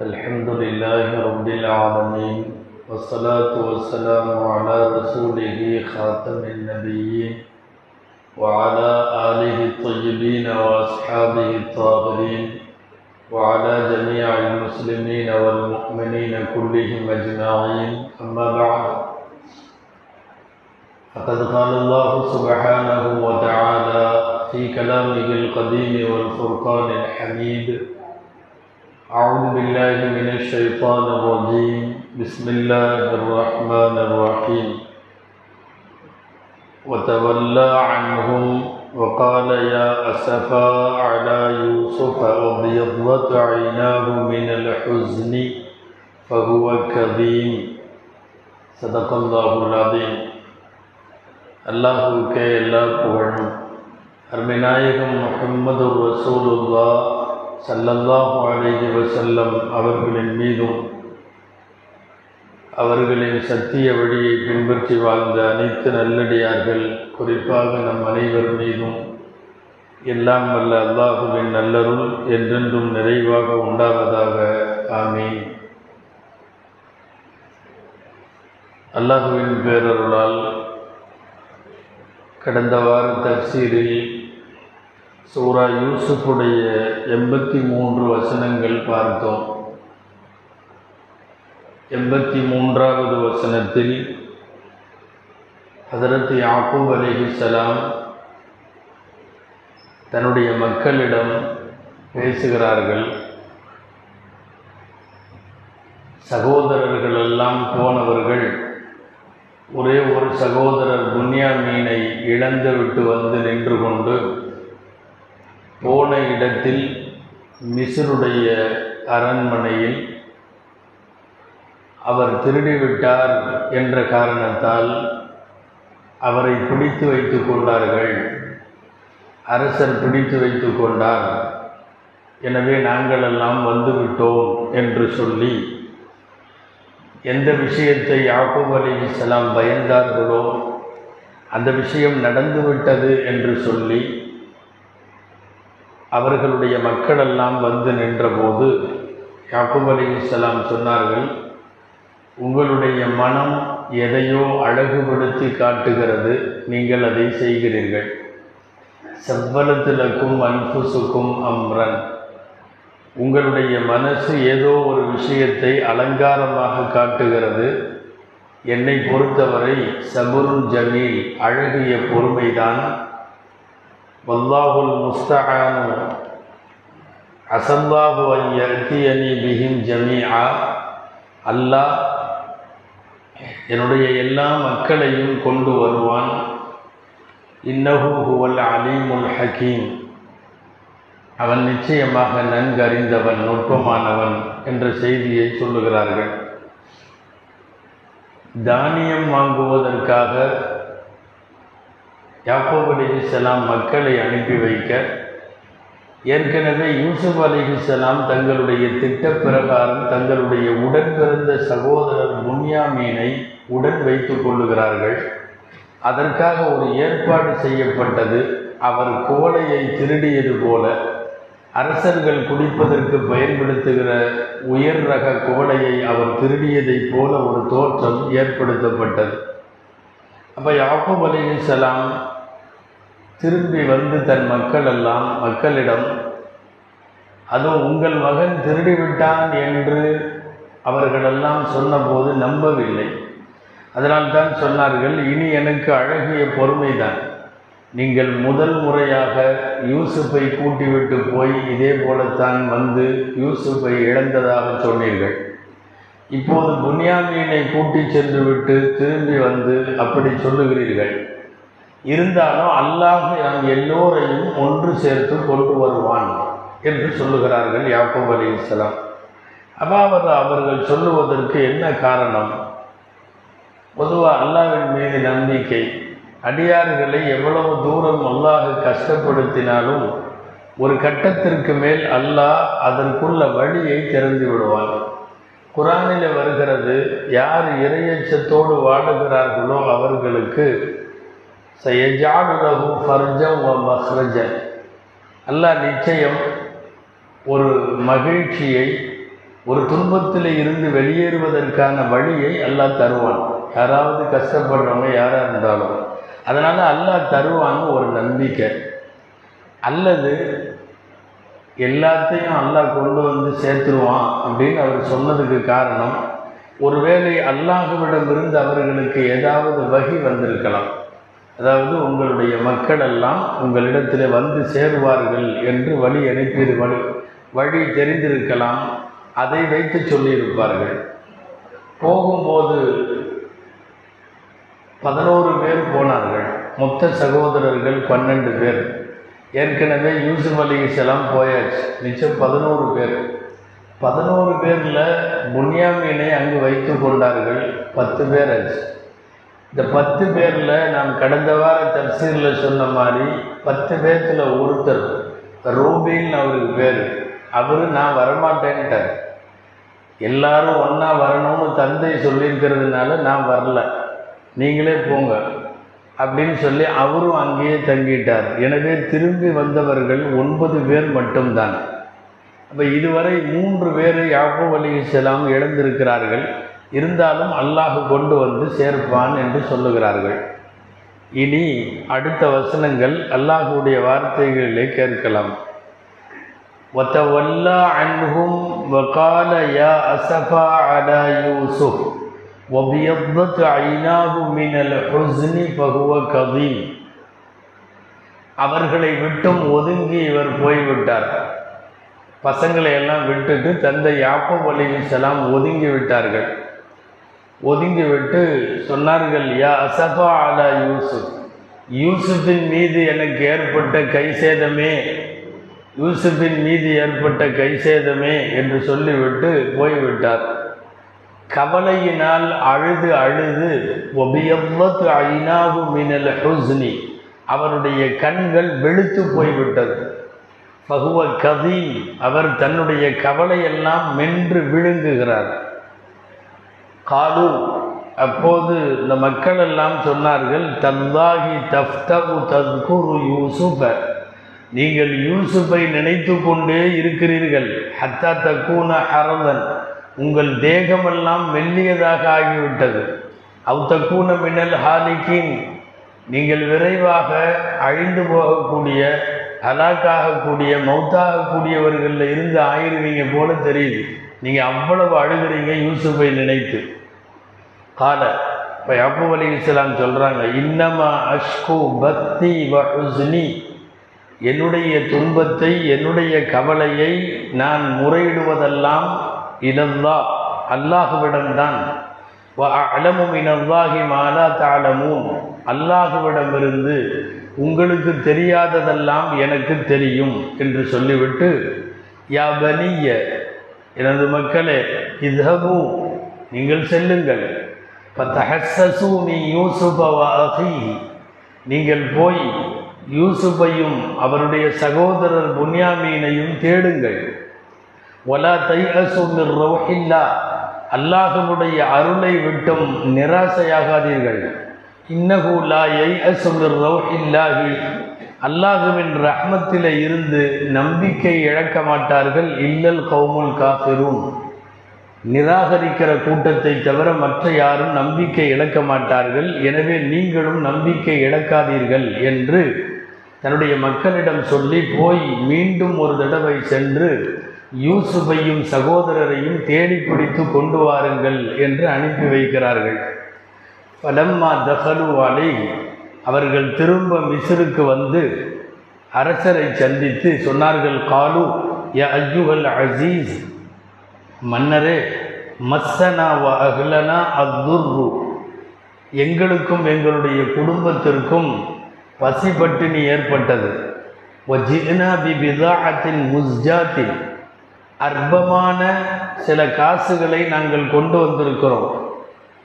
الحمد لله رب العالمين والصلاة والسلام على رسوله خاتم النبيين وعلى آله الطيبين وأصحابه الطاهرين وعلى جميع المسلمين والمؤمنين كلهم أجمعين. أما بعد فقد قال الله سبحانه وتعالى في كلامه القديم والفرقان الحميد اعوذ باللہ من الشیطان الرجیم بسم اللہ الرحمن الرحیم وتولى عنهم وقال يا أسفا على يوسف أبيضت عيناه من الحزن فهو كظيم. صدق اللہ العظیم اللہ کے اللہ کو ہر محمد الرسول اللہ சல்லல்லாஹு அலைஹி வசல்லம் அவர்களின் மீதும் அவர்களின் சத்திய வழியை பின்பற்றி வாழ்ந்த அனைத்து நல்லடியார்கள் குறிப்பாக நம் அனைவர் மீதும் எல்லாம் வல்ல அல்லாஹுவின் நல்லருள் என்றென்றும் நிறைவாக உண்டாவதாக. ஆமீன். அல்லாஹுவின் பேரருளால் கடந்த வார தப்சீரில் சூரா யூசுஃபுடைய எண்பத்தி மூன்று வசனங்கள் பார்த்தோம். எண்பத்தி மூன்றாவது வசனத்தில் ஹதரத் யாக்கூப் அலிஹிசலாம் தன்னுடைய மக்களிடம் பேசுகிறார்கள் சகோதரர்களெல்லாம் போனவர்கள் ஒரே ஒரு சகோதரர் புன்யாமீனை இழந்து விட்டு வந்து நின்று கொண்டு போன இடத்தில் மிஸ்ருடைய அரண்மனையில் அவர் திருடிவிட்டார் என்ற காரணத்தால் அவரை பிடித்து வைத்து கொண்டார்கள். அரசர் பிடித்து வைத்து கொண்டார். எனவே நாங்களெல்லாம் வந்துவிட்டோம் என்று சொல்லி எந்த விஷயத்தை யாக்கூப் அலி இஸ்லாம் பயந்தார்களோ அந்த விஷயம் நடந்துவிட்டது என்று சொல்லி அவர்களுடைய மக்களெல்லாம் வந்து நின்றபோது யாக்கூப் அலி இஸ்லாம் சொன்னார்கள் உங்களுடைய மனம் எதையோ அழகுபடுத்தி காட்டுகிறது நீங்கள் அதை செய்கிறீர்கள். செவ்வலத்திலக்கும் அன்புசுக்கும் அம்ரன். உங்களுடைய மனசு ஏதோ ஒரு விஷயத்தை அலங்காரமாக காட்டுகிறது. என்னை பொறுத்தவரை சபுருன் ஜமீல் அழகிய பொறுமைதான். வல்லாஹுல் الله أن يأتيني بهم جميعا. அல்லாஹ் என்னுடைய எல்லா மக்களையும் கொண்டு வருவான். இன்னஹு ஹுவல் அலீமுல் ஹக்கீம் அவன் நிச்சயமாக நன்கறிந்தவன் நுட்பமானவன் என்ற செய்தியை சொல்லுகிறார்கள். தானியம் வாங்குவதற்காக யாக்கோப் அலிஹிசலாம் மக்களை அனுப்பி வைக்க ஏற்கனவே யூசுப் அலிஹிசலாம் தங்களுடைய திட்ட பிரகாரம் தங்களுடைய உடன் பிறந்த சகோதரர் முன்யாமீனை உடன் வைத்து கொள்ளுகிறார்கள். அதற்காக ஒரு ஏற்பாடு செய்யப்பட்டது. அவர் கோலையை திருடியது போல அரசர்கள் குடிப்பதற்கு பயன்படுத்துகிற உயர் ரக குவளையை அவர் திருடியதைப் போல ஒரு தோற்றம் ஏற்படுத்தப்பட்டது. அப்போ யாக்கூப் அலிசலாம் திரும்பி வந்து தன் மக்கள் எல்லாம் மக்களிடம் அதுவும் உங்கள் மகன் திருடிவிட்டான் என்று அவர்களெல்லாம் சொன்னபோது நம்பவில்லை. அதனால்தான் சொன்னார்கள் இனி எனக்கு அழகிய பொறுமைதான் நீங்கள் முதல் முறையாக யூசுஃபை கூட்டிவிட்டு போய் இதே போலத்தான் வந்து யூசுஃபை இழந்ததாக சொன்னீர்கள். இப்போது புன்யாமீனை கூட்டி சென்று விட்டு திரும்பி வந்து அப்படி சொல்லுகிறீர்கள். இருந்தாலும் அல்லாஹ் நம் எல்லோரையும் ஒன்று சேர்த்து கொண்டு வருவான் என்று சொல்லுகிறார்கள் யாக்கூப் அலி இஸ்லாம். அதாவது அவர்கள் சொல்லுவதற்கு என்ன காரணம்? பொதுவாக அல்லாவின் மீது நம்பிக்கை. அடியார்களை எவ்வளவு தூரம் அல்லாஹ் கஷ்டப்படுத்தினாலும் ஒரு கட்டத்திற்கு மேல் அல்லாஹ் அதற்குள்ள வழியை திறந்து விடுவான். குரானில் வருகிறது யார் இறையச்சத்தோடு வாழுகிறார்களோ அவர்களுக்கு சயஜாலுலகு ஃபர்ஜம் வ மஹ்ரஜன். அல்லாஹ் நிச்சயம் ஒரு மகிழ்ச்சியை ஒரு துன்பத்தில் இருந்து வெளியேறுவதற்கான வழியை அல்லாஹ் தருவான். யாராவது கஷ்டப்படுறவங்க யாராக இருந்தாலும். அதனால் அல்லாஹ் தருவான்னு ஒரு நம்பிக்கை. அல்லது எல்லாத்தையும் அல்லாஹ் கொண்டு வந்து சேர்த்துருவான் அப்படின்னு அவர் சொன்னதுக்கு காரணம் ஒருவேளை அல்லாஹுவிடமிருந்து அவர்களுக்கு ஏதாவது வகி வந்திருக்கலாம். அதாவது உங்களுடைய மக்கள் எல்லாம் உங்களிடத்தில் வந்து சேருவார்கள் என்று வழி அனுப்பியது வழி வழி தெரிந்திருக்கலாம் அதை வைத்து சொல்லியிருப்பார்கள். போகும்போது பதினோரு பேர் போனார்கள் மொத்த சகோதரர்கள் பன்னெண்டு பேர். ஏற்கனவே யூசுப் அலி இஸ்லாம் போயாச்சு. மிச்சம் பதினோரு பேர். பதினோரு பேரில் புன்யாமீனை அங்கு வைத்து கொண்டார்கள். பத்து பேர் ஆச்சு இந்த பத்து பேரில் நாம் கடந்த வார தப்சீரில் சொன்ன மாதிரி பத்து பேர்த்தில் ஒருத்தர் ரூபின்னு அவருக்கு பேர். அவர் நான் வரமாட்டேன்ட்டார். எல்லாரும் ஒன்றா வரணும்னு தந்தை சொல்லியிருக்கிறதுனால நான் வரல. நீங்களே போங்க. அப்படின்னு சொல்லி அவரும் அங்கேயே தங்கிட்டார். எனவே திரும்பி வந்தவர்கள் ஒன்பது பேர் மட்டும்தான். அப்போ இதுவரை மூன்று பேரை யாகோ அலி செல்லாமல் இழந்திருக்கிறார்கள். இருந்தாலும் அல்லாஹ் கொண்டு வந்து சேர்ப்பான் என்று சொல்லுகிறார்கள். இனி அடுத்த வசனங்கள் அல்லாஹுடைய வார்த்தைகளிலே கேட்கலாம். ஒத்த வல்லா அன்பும் வகால யா அசஃபா அடா யூசுப் وبيضت عيناه من الحزن فهو كظيم அவர்களை விட்டும் ஒதுங்கி இவர் போய்விட்டார் பசங்களை எல்லாம் விட்டுட்டு தந்தை யாப்போப் அலிசலாம் ஒதுங்கி விட்டார்கள் ஒதுங்கி விட்டு சொன்னார்கள் யா அசஃபா அலா யூசுப் யூசுஃபின் மீது எனக்கு ஏற்பட்ட கை சேதமே யூசுஃபின் மீது ஏற்பட்ட கை சேதமே என்று சொல்லிவிட்டு போய்விட்டார் கவலையினால் அழுது அழுது ஒபியவ்வத்து ஐநாகு மினல் ஹுஸ்னி. அவருடைய கண்கள் வெளுத்து போய்விட்டது. பகுவ கதி அவர் தன்னுடைய கவலையெல்லாம் மென்று விழுங்குகிறார். காலு. அப்போது இந்த மக்கள் எல்லாம் சொன்னார்கள் தல்லாகி தஃப்தகு தத்குரு யூசுஃப. நீங்கள் யூசுஃபை நினைத்து கொண்டே இருக்கிறீர்கள் ஹத்தா தக்கூன ஹரதன். உங்கள் தேகமெல்லாம் மெல்லியதாக ஆகிவிட்டது. அவுத்தக்கூன மின்னல் ஹாலிக்கின் நீங்கள் விரைவாக அழிந்து போகக்கூடிய ஹலாக்காகக்கூடிய மௌத்தாகக்கூடியவர்களில் இருந்து ஆயிருவீங்க போல தெரியுது. நீங்கள் அவ்வளவு அழுகிறீங்க யூசுஃபை நினைத்து. கால இப்போ அப்பு அலி இஸ்லாம் சொல்கிறாங்க இன்னமா அஷ்கு பக்தி வஹுஸ்னி. என்னுடைய துன்பத்தை என்னுடைய கவலையை நான் முறையிடுவதெல்லாம் இதல்லா அல்லாஹுவிடம்தான். அலமும் இனல்லாகி மாலா தாளமும் அல்லாஹுவிடமிருந்து உங்களுக்கு தெரியாததெல்லாம் எனக்கு தெரியும் என்று சொல்லிவிட்டு யா பனிய எனது மக்களே இதகு நீங்கள் செல்லுங்கள். பத்தஹஸ்ஸு மீ நீங்கள் போய் யூசுஃபையும் அவருடைய சகோதரர் புன்யாமீனையும் தேடுங்கள். ஒலா தை ரவுஹில்லா அல்லாஹனுடைய அருளை விட்டும் நிராசையாகாதீர்கள். இன்னகு லா யை அசுமிர் ரோஹில்லாஹி அல்லாஹுவின் ரஹ்மத்தில் இருந்து நம்பிக்கை இழக்க மாட்டார்கள். இல்லல் கௌமுல் காஃபிரும் நிராகரிக்கிற கூட்டத்தை தவிர மற்ற யாரும் நம்பிக்கை இழக்க மாட்டார்கள். எனவே நீங்களும் நம்பிக்கை இழக்காதீர்கள் என்று தன்னுடைய மக்களிடம் சொல்லி போய் மீண்டும் ஒரு தடவை சென்று யூசுஃபையும் சகோதரரையும் தேடி பிடித்து கொண்டு வாருங்கள் என்று அனுப்பி வைக்கிறார்கள். பலம்மா தஹலு அவர்கள் திரும்ப மிஸ்ருக்கு வந்து அரசரை சந்தித்து சொன்னார்கள் காலு ய அஜுகல் அசீஸ். மன்னரே மஸ்ஸனா வ அஹ்லனா அத்துர்ரு. எங்களுக்கும் எங்களுடைய குடும்பத்திற்கும் பசிப்பட்டினி ஏற்பட்டது. வஜினா பி பிதாஅத்தின் முஸ்ஜாத்தின். அற்பமான சில காசுகளை நாங்கள் கொண்டு வந்திருக்கிறோம்.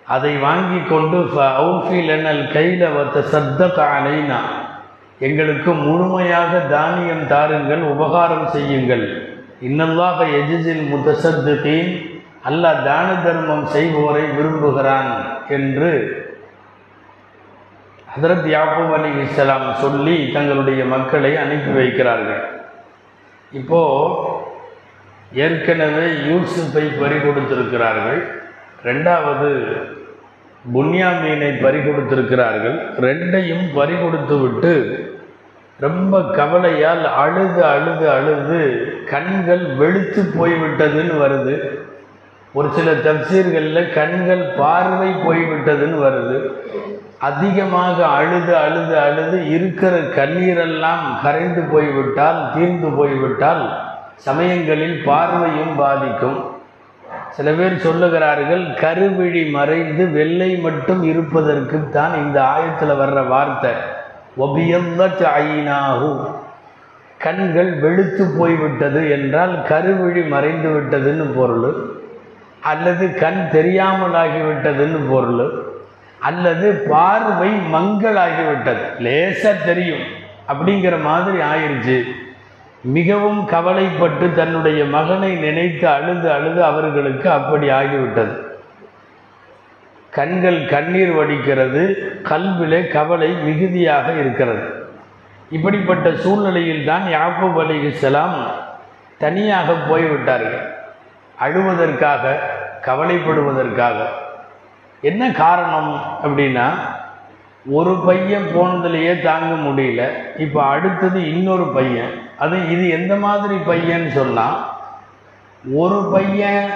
அதை வாங்கி கொண்டு அவுஃபிலனல் கையில் வத்த சத்த அலைனா. எங்களுக்கு முழுமையாக தானியம் தாருங்கள் உபகாரம் செய்யுங்கள். இன்னல்லாக எஜிசில் முத்தசத்துகீன் அல்லாஹ் தான தர்மம் செய்பவரை விரும்புகிறான் என்று ஹதரத் யாக்கூப் அலி இஸ்லாம் சொல்லி தங்களுடைய மக்களை அனுப்பி வைக்கிறார்கள். இப்போது ஏற்கனவே யூசுஃபை பறி கொடுத்திருக்கிறார்கள். ரெண்டாவது புன்யாமீனை பறி கொடுத்திருக்கிறார்கள். ரெண்டையும் பறி கொடுத்து விட்டு ரொம்ப கவலையால் அழுது அழுது அழுது கண்கள் வெளுத்து போய்விட்டதுன்னு வருது. ஒரு சில தப்சீர்களில் கண்கள் பார்வை போய்விட்டதுன்னு வருது. அதிகமாக அழுது அழுது அழுது இருக்கிற கண்ணீரெல்லாம் கரைந்து போய்விட்டால் தீர்ந்து போய்விட்டால் சமயங்களில் பார்வையும் பாதிக்கும். சில பேர் சொல்லுகிறார்கள் கருவிழி மறைந்து வெள்ளை மட்டும் இருப்பதற்கு தான் இந்த ஆயத்தில் வர்ற வார்த்தை. ஒபியல்லத் ஐனாகு கண்கள் வெளுத்து போய்விட்டது என்றால் கருவிழி மறைந்து விட்டதுன்னு பொருள். அல்லது கண் தெரியாமலாகிவிட்டதுன்னு பொருள். அல்லது பார்வை மங்களாகிவிட்டது. லேசாக தெரியும். அப்படிங்கிற மாதிரி ஆயிடுச்சு மிகவும் கவலைப்பட்டு தன்னுடைய மகனை நினைத்து அழுது அழுது அவர்களுக்கு அப்படி ஆகிவிட்டது. கண்கள் கண்ணீர் வடிக்கிறது கல்விலே கவலை மிகுதியாக இருக்கிறது. இப்படிப்பட்ட சூழ்நிலையில் தான் யாக்கூப் அலிஹிஸ்லாம் தனியாக போய்விட்டார்கள். அழுவதற்காக கவலைப்படுவதற்காக. என்ன காரணம் அப்படின்னா ஒரு பையன் போனதுலேயே தாங்க முடியல. இப்போ அடுத்தது இன்னொரு பையன். அது இது எந்த மாதிரி பையன் சொன்னால் ஒரு பையன்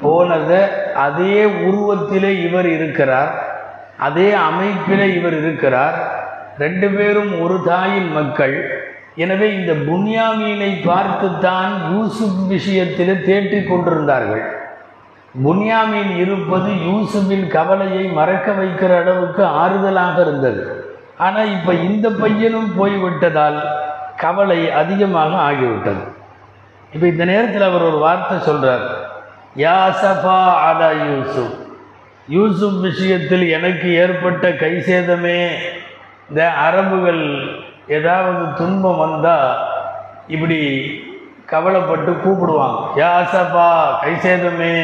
போனதை அதே உருவத்திலே இவர் இருக்கிறார் அதே அமைப்பில் இவர் இருக்கிறார். ரெண்டு பேரும் ஒரு தாயின் மக்கள். எனவே இந்த புன்யாமீனை பார்த்துத்தான் யூசுப் விஷயத்தில் தேற்றிக் கொண்டிருந்தார்கள். புன்யாமீன் இருப்பது யூசுஃபின் கவலையை மறக்க வைக்கிற அளவுக்கு ஆறுதலாக இருந்தது. ஆனால் இப்போ இந்த பையனும் போய்விட்டதால் கவலை அதிகமாக ஆகிவிட்டது. இப்போ இந்த நேரத்தில் அவர் ஒரு வார்த்தை சொல்கிறார் யா சஃபா அலா யூசுப். யூசுப் விஷயத்தில் எனக்கு ஏற்பட்ட கை சேதமே. இந்த அரபுகள் ஏதாவது துன்பம் வந்தால் இப்படி கவலைப்பட்டு கூப்பிடுவாங்க. யா சஃபா கை சேதமே.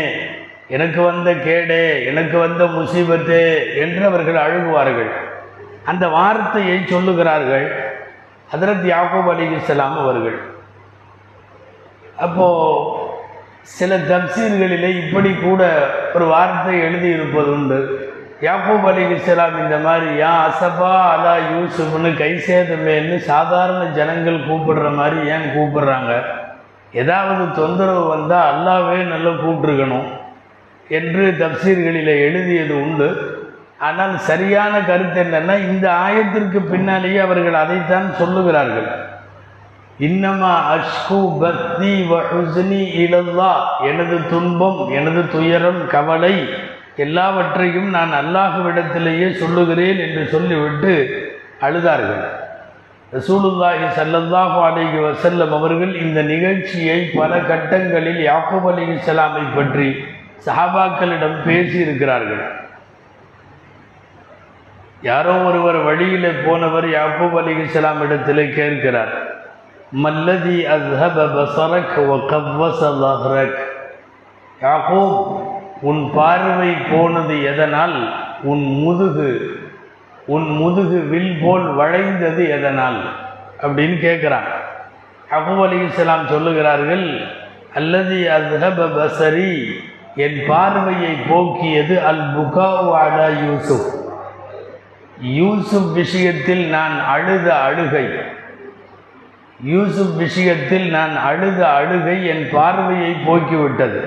எனக்கு வந்த கேடே எனக்கு வந்த முசீபத்தே என்று அவர்கள் அழுகுவார்கள். அந்த வார்த்தையை சொல்லுகிறார்கள் ஹதரத் யாக்கூப் இஸ்லாம் அவர்கள். அப்போது சில தப்சீர்களிலே இப்படி கூட ஒரு வார்த்தை எழுதியிருப்பது உண்டு. யாக்கூப் அலிகுசலாம் இந்த மாதிரி யா அசபா அலா யூசுஃப்னு கை சேதமேன்னு சாதாரண ஜனங்கள் கூப்பிடுற மாதிரி ஏன் கூப்பிடுறாங்க? ஏதாவது தொந்தரவு வந்தால் அல்லாவே நல்லா கூப்பிட்ருக்கணும் என்று தப்சீர்களில் எழுதியது உண்டு. ஆனால் சரியான கருத்து என்னென்னா இந்த ஆயத்திற்கு பின்னாலேயே அவர்கள் அதைத்தான் சொல்லுகிறார்கள். இன்னமா அஷ்கு பக்தி வஹுஸ்னி இலல்லா. எனது துன்பம் எனது துயரம் கவலை எல்லாவற்றையும் நான் அல்லாஹுவிடத்திலேயே சொல்லுகிறேன் என்று சொல்லிவிட்டு அழுதார்கள். ரசூலுல்லாஹி சல்லல்லாஹு அலைஹி வசல்லம் அவர்கள் இந்த நிகழ்ச்சியை பல கட்டங்களில் யாக்கூப் அலி இஸ்லாமை பற்றி சஹாபாக்களிடம் பேசியிருக்கிறார்கள். யாரோ ஒருவர் வழியில் போனவர் யாப்பூப் அலி இஸ்லாம் இடத்தில் கேட்கிறார் மல்லதி அஸ்ஹப பசரக் வ யாக்கூப் உன் பார்வை போனது எதனால்? உன் முதுகு உன் முதுகு வில் போல் வளைந்தது எதனால்? அப்படின்னு கேட்குறான். அபு அலி இஸ்லாம் சொல்லுகிறார்கள் அல்லது அஸ்ஹப பசரி என் பார்வையை போக்கியது அல் புகா யூசுப் யூசுப் விஷயத்தில் நான் அழுத அழுகை. யூசுப் விஷயத்தில் நான் அழுத அழுகை என் பார்வையை போக்கிவிட்டது.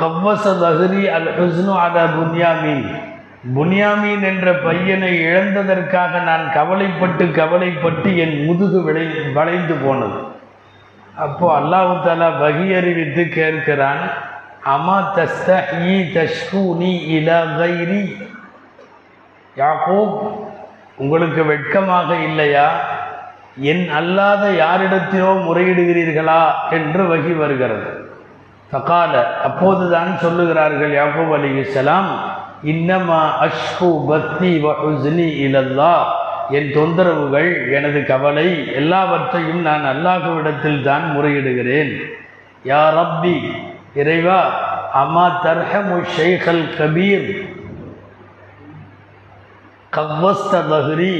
கவ்வச தஹரி அல் ஹுஸ்னு அலா புன்யாமீன். புன்யாமீன் என்ற பையனை இழந்ததற்காக நான் கவலைப்பட்டு கவலைப்பட்டு என் முதுகு விளை வளைந்து போனது. அப்போ அல்லாஹு தாலா வகி அறிவித்து கேட்கிறான் அமா தஸ்த ஈ தஷ்கு நீ இலா கைரி. உங்களுக்கு வெட்கமாக இல்லையா? என் அல்லாத யாரிடத்திலோ முறையிடுகிறீர்களா என்று வகி வருகிறது. தகால அப்போதுதான் சொல்லுகிறார்கள் யாக்கூப் அலிஹிஸ்லாம் இன்னமா அஷ்கு பக்தி வஹுஸ்னி இலல்லா. என் தொந்தரவுகள் எனது கவலை எல்லாவற்றையும் நான் அல்லாஹுவிடத்தில் தான் முறையிடுகிறேன். யா ரப்பி இறைவா அம்மா தர்ஹமு ஷேகல் கபீர். கவ்வஸ்த பஹ்ரி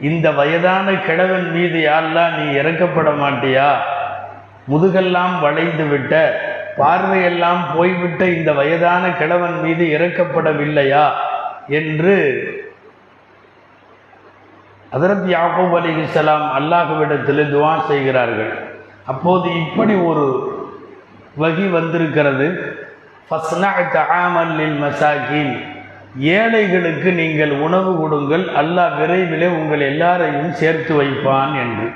இந்த வயதான கிழவன் மீது யாரெல்லாம் நீ இறக்கப்பட மாட்டியா? முதுகெல்லாம் வளைந்து விட்ட பார்வையெல்லாம் போய்விட்ட இந்த வயதான கிழவன் மீது இறக்கப்படவில்லையா? என்று ஹதரத் யாக்கூப் இஸ்லாம் அல்லாஹுவிடத்தில் துவா செய்கிறார்கள். அப்போது இப்படி ஒரு வகி வந்திருக்கிறது. ஃபஸ்னா மசாகின். ஏழைகளுக்கு நீங்கள் உணவு கொடுங்கள் அல்லாஹ் விரைவிலே உங்கள் எல்லாரையும் சேர்த்து வைப்பான் என்று.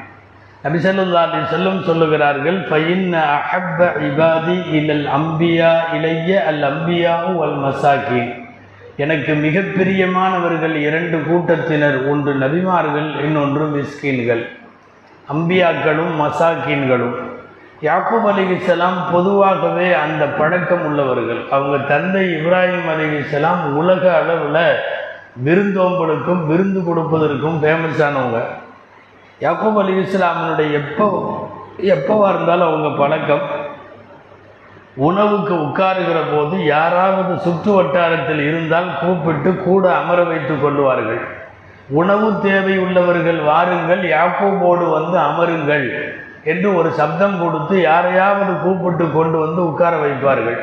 நபி ஸல்லல்லாஹு அலைஹி சொல்லுகிறார்கள் ஃபைன் அஹப்ப இபாதி இல்லல் அம்பியா இளைய அல் அம்பியாவும் அல் மசாகின். எனக்கு மிக பிரியமானவர்கள் இரண்டு கூட்டத்தினர் ஒன்று நபிமார்கள் இன்னொன்று மிஸ்கீன்கள். அம்பியாக்களும் மசாக்கீன்களும் யாக்கூப் அலிகிசலாம் பொதுவாகவே அந்த பழக்கம் உள்ளவர்கள். அவங்க தந்தை இப்ராஹிம் அலிகிசலாம் உலக அளவில் விருந்தோம்பலுக்கும் விருந்து கொடுப்பதற்கும் ஃபேமஸானவங்க யாக்கூப் அலிகிஸ்லாமனுடைய எப்போ எப்போவா இருந்தாலும் அவங்க பழக்கம். உணவுக்கு உட்காருகிற போது யாராவது சுற்று வட்டாரத்தில் இருந்தால் கூப்பிட்டு கூட அமர வைத்து கொள்வார்கள். உணவு தேவை உள்ளவர்கள் வாருங்கள் யாக்கோபோடு வந்து அமருங்கள். என்று ஒரு சப்தம் கொடுத்து யாரையாவது கூப்பிட்டு கொண்டு வந்து உட்கார வைப்பார்கள்.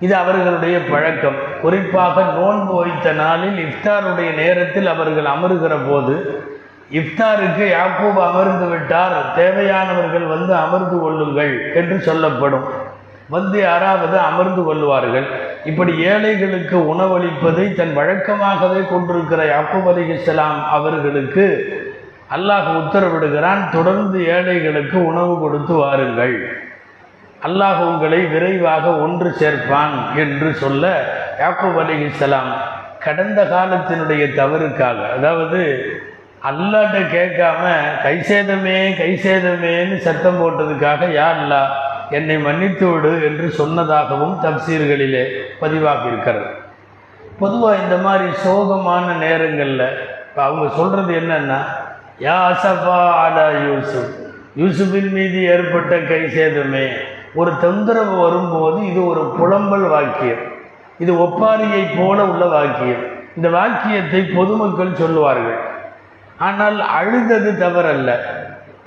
இது அவர்களுடைய பழக்கம். குறிப்பாக நோன்பு வைத்த நாளில் இஃப்தாருடைய நேரத்தில் அவர்கள் அமருகிற போது இஃப்தாருக்கு யாக்கூப் அமர்ந்து விட்டார். தேவையானவர்கள் வந்து அமர்ந்து கொள்ளுங்கள் என்று சொல்லப்படும். வந்து யாராவது அமர்ந்து கொள்வார்கள். இப்படி ஏழைகளுக்கு உணவளிப்பதை தன் வழக்கமாகவே கொண்டிருக்கிற யாக்கூப் அலிகலாம் அவர்களுக்கு அல்லாஹ் உத்தரவிடுகிறான் தொடர்ந்து ஏழைகளுக்கு உணவு கொடுத்து வாருங்கள். அல்லாஹ் உங்களை விரைவாக ஒன்று சேர்ப்பான் என்று சொல்ல யாக்கூப் அலிஹிஸ்லாம் கடந்த காலத்தினுடைய தவறுக்காக அதாவது அல்லாட்ட கேட்காம கை சேதமே கை சேதமேன்னு சத்தம் போட்டதுக்காக யார் அல்லா என்னை மன்னித்து விடு என்று சொன்னதாகவும் தப்சீர்களிலே பதிவாக இருக்கிறது. பொதுவாக இந்த மாதிரி சோகமான நேரங்களில் இப்போ அவங்க சொல்கிறது என்னென்னா யா அசஃபா ஆடா யூசுப். யூசுஃபின் மீது ஏற்பட்ட கை சேதமே. ஒரு தொந்தரவு வரும்போது இது ஒரு புலம்பல் வாக்கியம். இது ஒப்பாரியை போல உள்ள வாக்கியம். இந்த வாக்கியத்தை பொதுமக்கள் சொல்லுவார்கள். ஆனால் அழுதது தவறல்ல.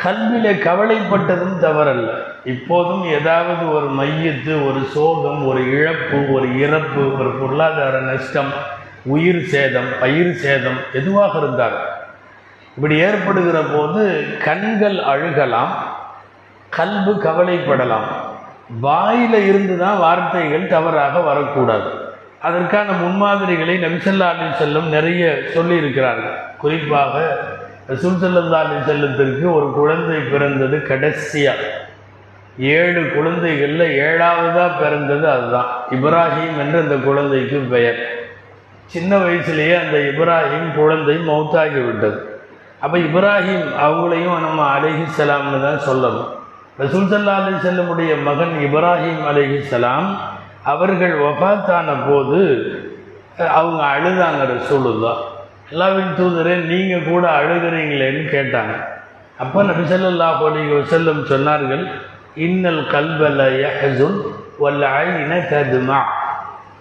கல்வியில கவலைப்பட்டதும் தவறல்ல. இப்போதும் ஏதாவது ஒரு மையத்து ஒரு சோகம் ஒரு இழப்பு ஒரு இறப்பு ஒரு பொருளாதார நஷ்டம் உயிர் சேதம் பயிர் சேதம் எதுவாக இருந்தால் இப்படி ஏற்படுகிற போது கண்கள் அழுகலாம் கல்பு கவலைப்படலாம். வாயில் இருந்து தான் வார்த்தைகள் தவறாக வரக்கூடாது. அதற்கான முன்மாதிரிகளை நபிசல்லா அலி செல்லம் நிறைய சொல்லியிருக்கிறார்கள். குறிப்பாக ரசூல் சல்லா அலி செல்லத்திற்கு ஒரு குழந்தை பிறந்தது கடைசியாக ஏழு குழந்தைகளில் ஏழாவதாக பிறந்தது அதுதான். இப்ராஹிம் என்ற அந்த குழந்தைக்கு பெயர். சின்ன வயசுலேயே அந்த இப்ராஹிம் குழந்தை மௌத்தாகி விட்டது. அப்போ இப்ராஹிம் அவங்களையும் நம்ம அலிஹிசலாம்னு தான் சொல்லணும். ரசூல் சல்லா அலி செல்லமுடைய மகன் இப்ராஹிம் அலிஹிசலாம் அவர்கள் வஃபாத்தான போது அவங்க அழுதாங்க ரசூலுல்லா அல்லாவின் தூதரே நீங்கள் கூட அழுகிறீங்களேன்னு கேட்டாங்க. அப்போ நபிசல்லா அலி வசல்லம் சொன்னார்கள் இன்னல் கல்வல யஹசுன் வல்ல ஐன கதுமா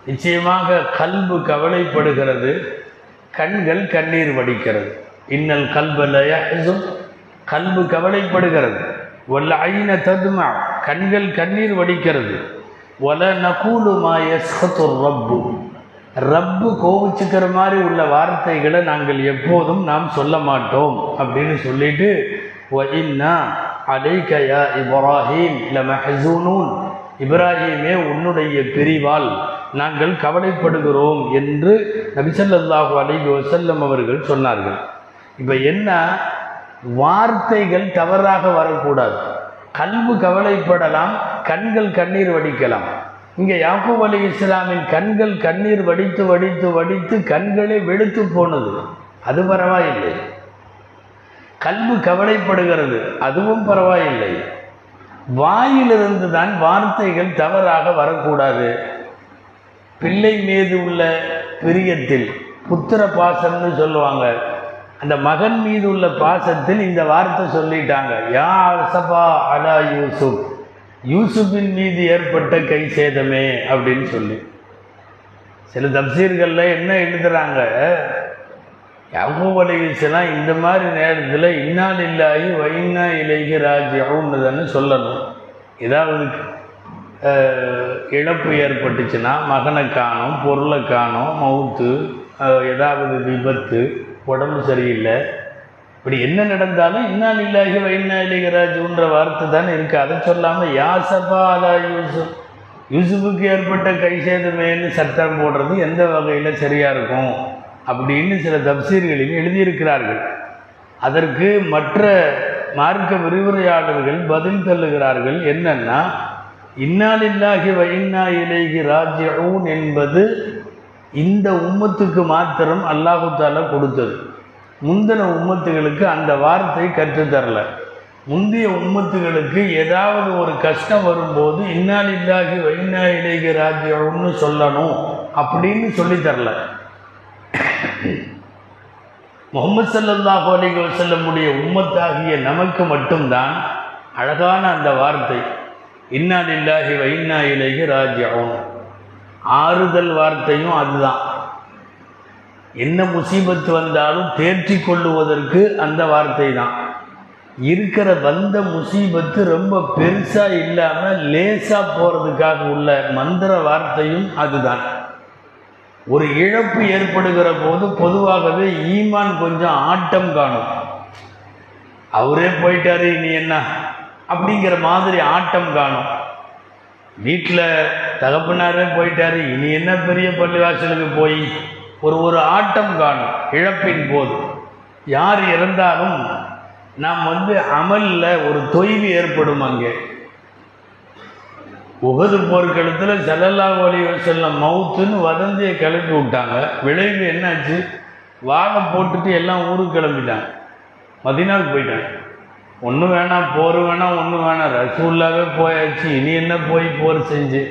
நிச்சயமாக கல்பு கவலைப்படுகிறது கண்கள் கண்ணீர் வடிக்கிறது. இன்னல் கல்பல கல்பு கவலைப்படுகிறது. வல்ல ஐன ததுமா கண்கள் கண்ணீர் வடிக்கிறது. வல நகூலுமா ரப்பு. ரப்பு கோவிச்சுக்கிற மாதிரி உள்ள வார்த்தைகளை நாங்கள் எப்போதும் நாம் சொல்ல மாட்டோம் அப்படின்னு சொல்லிட்டு ஒயின்னா அலைகயா இப்ராஹிம் இல்லை மெஹசூனூன். இப்ராஹிமே உன்னுடைய பிரிவால் நாங்கள் கவலைப்படுகிறோம் என்று நபிசல்லாஹு அலி வசல்லம் அவர்கள் சொன்னார்கள். இப்போ என்ன? வார்த்தைகள் தவறாக வரக்கூடாது. கல்வு கவலைப்படலாம் கண்கள் கண்ணீர் வடிக்கலாம். இங்கே யாக்கூப் அலி இஸ்லாமின் கண்கள் கண்ணீர் வடித்து வடித்து வடித்து கண்களே வெளுத்து போனது. அது பரவாயில்லை. கல்வி கவலைப்படுகிறது அதுவும் பரவாயில்லை. வாயிலிருந்து தான் வார்த்தைகள் தவறாக வரக்கூடாது. பிள்ளை மீது உள்ள பிரியத்தில் புத்திர பாசம்னு சொல்லுவாங்க. அந்த மகன் மீது உள்ள பாசத்தில் இந்த வார்த்தை சொல்லிட்டாங்க. யா அசபா அலா யூசுப். யூசுஃபின் மீது ஏற்பட்ட கை சேதமே அப்படின்னு சொல்லி. சில தப்சீர்களில் என்ன எழுதுறாங்க? யாக்கூப் இந்த மாதிரி நேரத்தில் இன்னால் இல்லாயி வைனா இலகி ராஜ்யம்னு தானே சொல்லணும். ஏதாவது இழப்பு ஏற்பட்டுச்சுன்னா மகனை காணும் பொருளை காணும் மவுத்து ஏதாவது விபத்து உடம்பு சரியில்லை. இப்படி என்ன நடந்தாலும் இன்னா இல்லாகி வைனா இலிகராஜுன்ற வார்த்தை தானே இருக்குது அதை சொல்லாமல் யாசபா அலா யூசுப். யூசுஃபுக்கு ஏற்பட்ட கை சேதமேன்னு சட்டம் போடுறது எந்த வகையில் சரியாக இருக்கும்? அப்படின்னு சில தப்சீர்களில் எழுதியிருக்கிறார்கள். அதற்கு மற்ற மார்க்க விரிவுரையாளர்கள் பதில் தள்ளுகிறார்கள். என்னென்னா இன்னாலில்லாகி வைன்னா இலேகி ராஜ்யூன் என்பது இந்த உம்மத்துக்கு மாத்திரம் அல்லாஹு தாலா கொடுத்தது. முந்தின உம்மத்துகளுக்கு அந்த வார்த்தை கற்றுத்தரல முந்தைய உம்மத்துகளுக்கு ஏதாவது ஒரு கஷ்டம் வரும்போது இன்னாலில்லாகி வைனா இலேகி ராஜ்யம்னு சொல்லணும் அப்படின்னு சொல்லித்தரல முகமது ஸல்லல்லாஹு அலிக வஸல்லமுடைய உம்மத்தாகிய நமக்கு மட்டும்தான் அழகான அந்த வார்த்தை. இன்னால் லில்லாஹி வ இன்னா இலைஹி ஆறுதல் வார்த்தையும் அதுதான். என்ன முசீபத்து வந்தாலும் தேர்ச்சி கொள்ளுவதற்கு அந்த வார்த்தை தான் இருக்கிற வந்த முசீபத்து ரொம்ப பெருசாக இல்லாமல் லேசாக போகிறதுக்காக உள்ள மந்திர வார்த்தையும் அதுதான். ஒரு இழப்பு ஏற்படுகிற போது பொதுவாகவே ஈமான் கொஞ்சம் ஆட்டம் காணும். அவரே போயிட்டாரு இனி என்ன? அப்படிங்கிற மாதிரி ஆட்டம் காணும். வீட்டில் தகப்பனாரே போயிட்டாரு. இனி என்ன பெரிய பள்ளிவாசலுக்கு போய் ஒரு ஒரு ஆட்டம் காணும். இழப்பின் போது. யார் இறந்தாலும் நாம் வந்து அமலில் ஒரு தொய்வு ஏற்படும் அங்கே. உகது போர்க்களத்தில் செல்லல்லா ஒலி செல்லம் மவுத்துன்னு வதந்தியை கிளப்பி விட்டாங்க. விளைவு என்னாச்சு? வாகம் போட்டுட்டு எல்லாம் ஊருக்கு கிளம்பிட்டாங்க. மதினாவுக்கு போயிட்டாங்க. ஒன்று வேணாம் போர் வேணாம் ஒன்று வேணாம். ரசூல்லாவே போயாச்சு இனி என்ன போய் போர் செஞ்சு?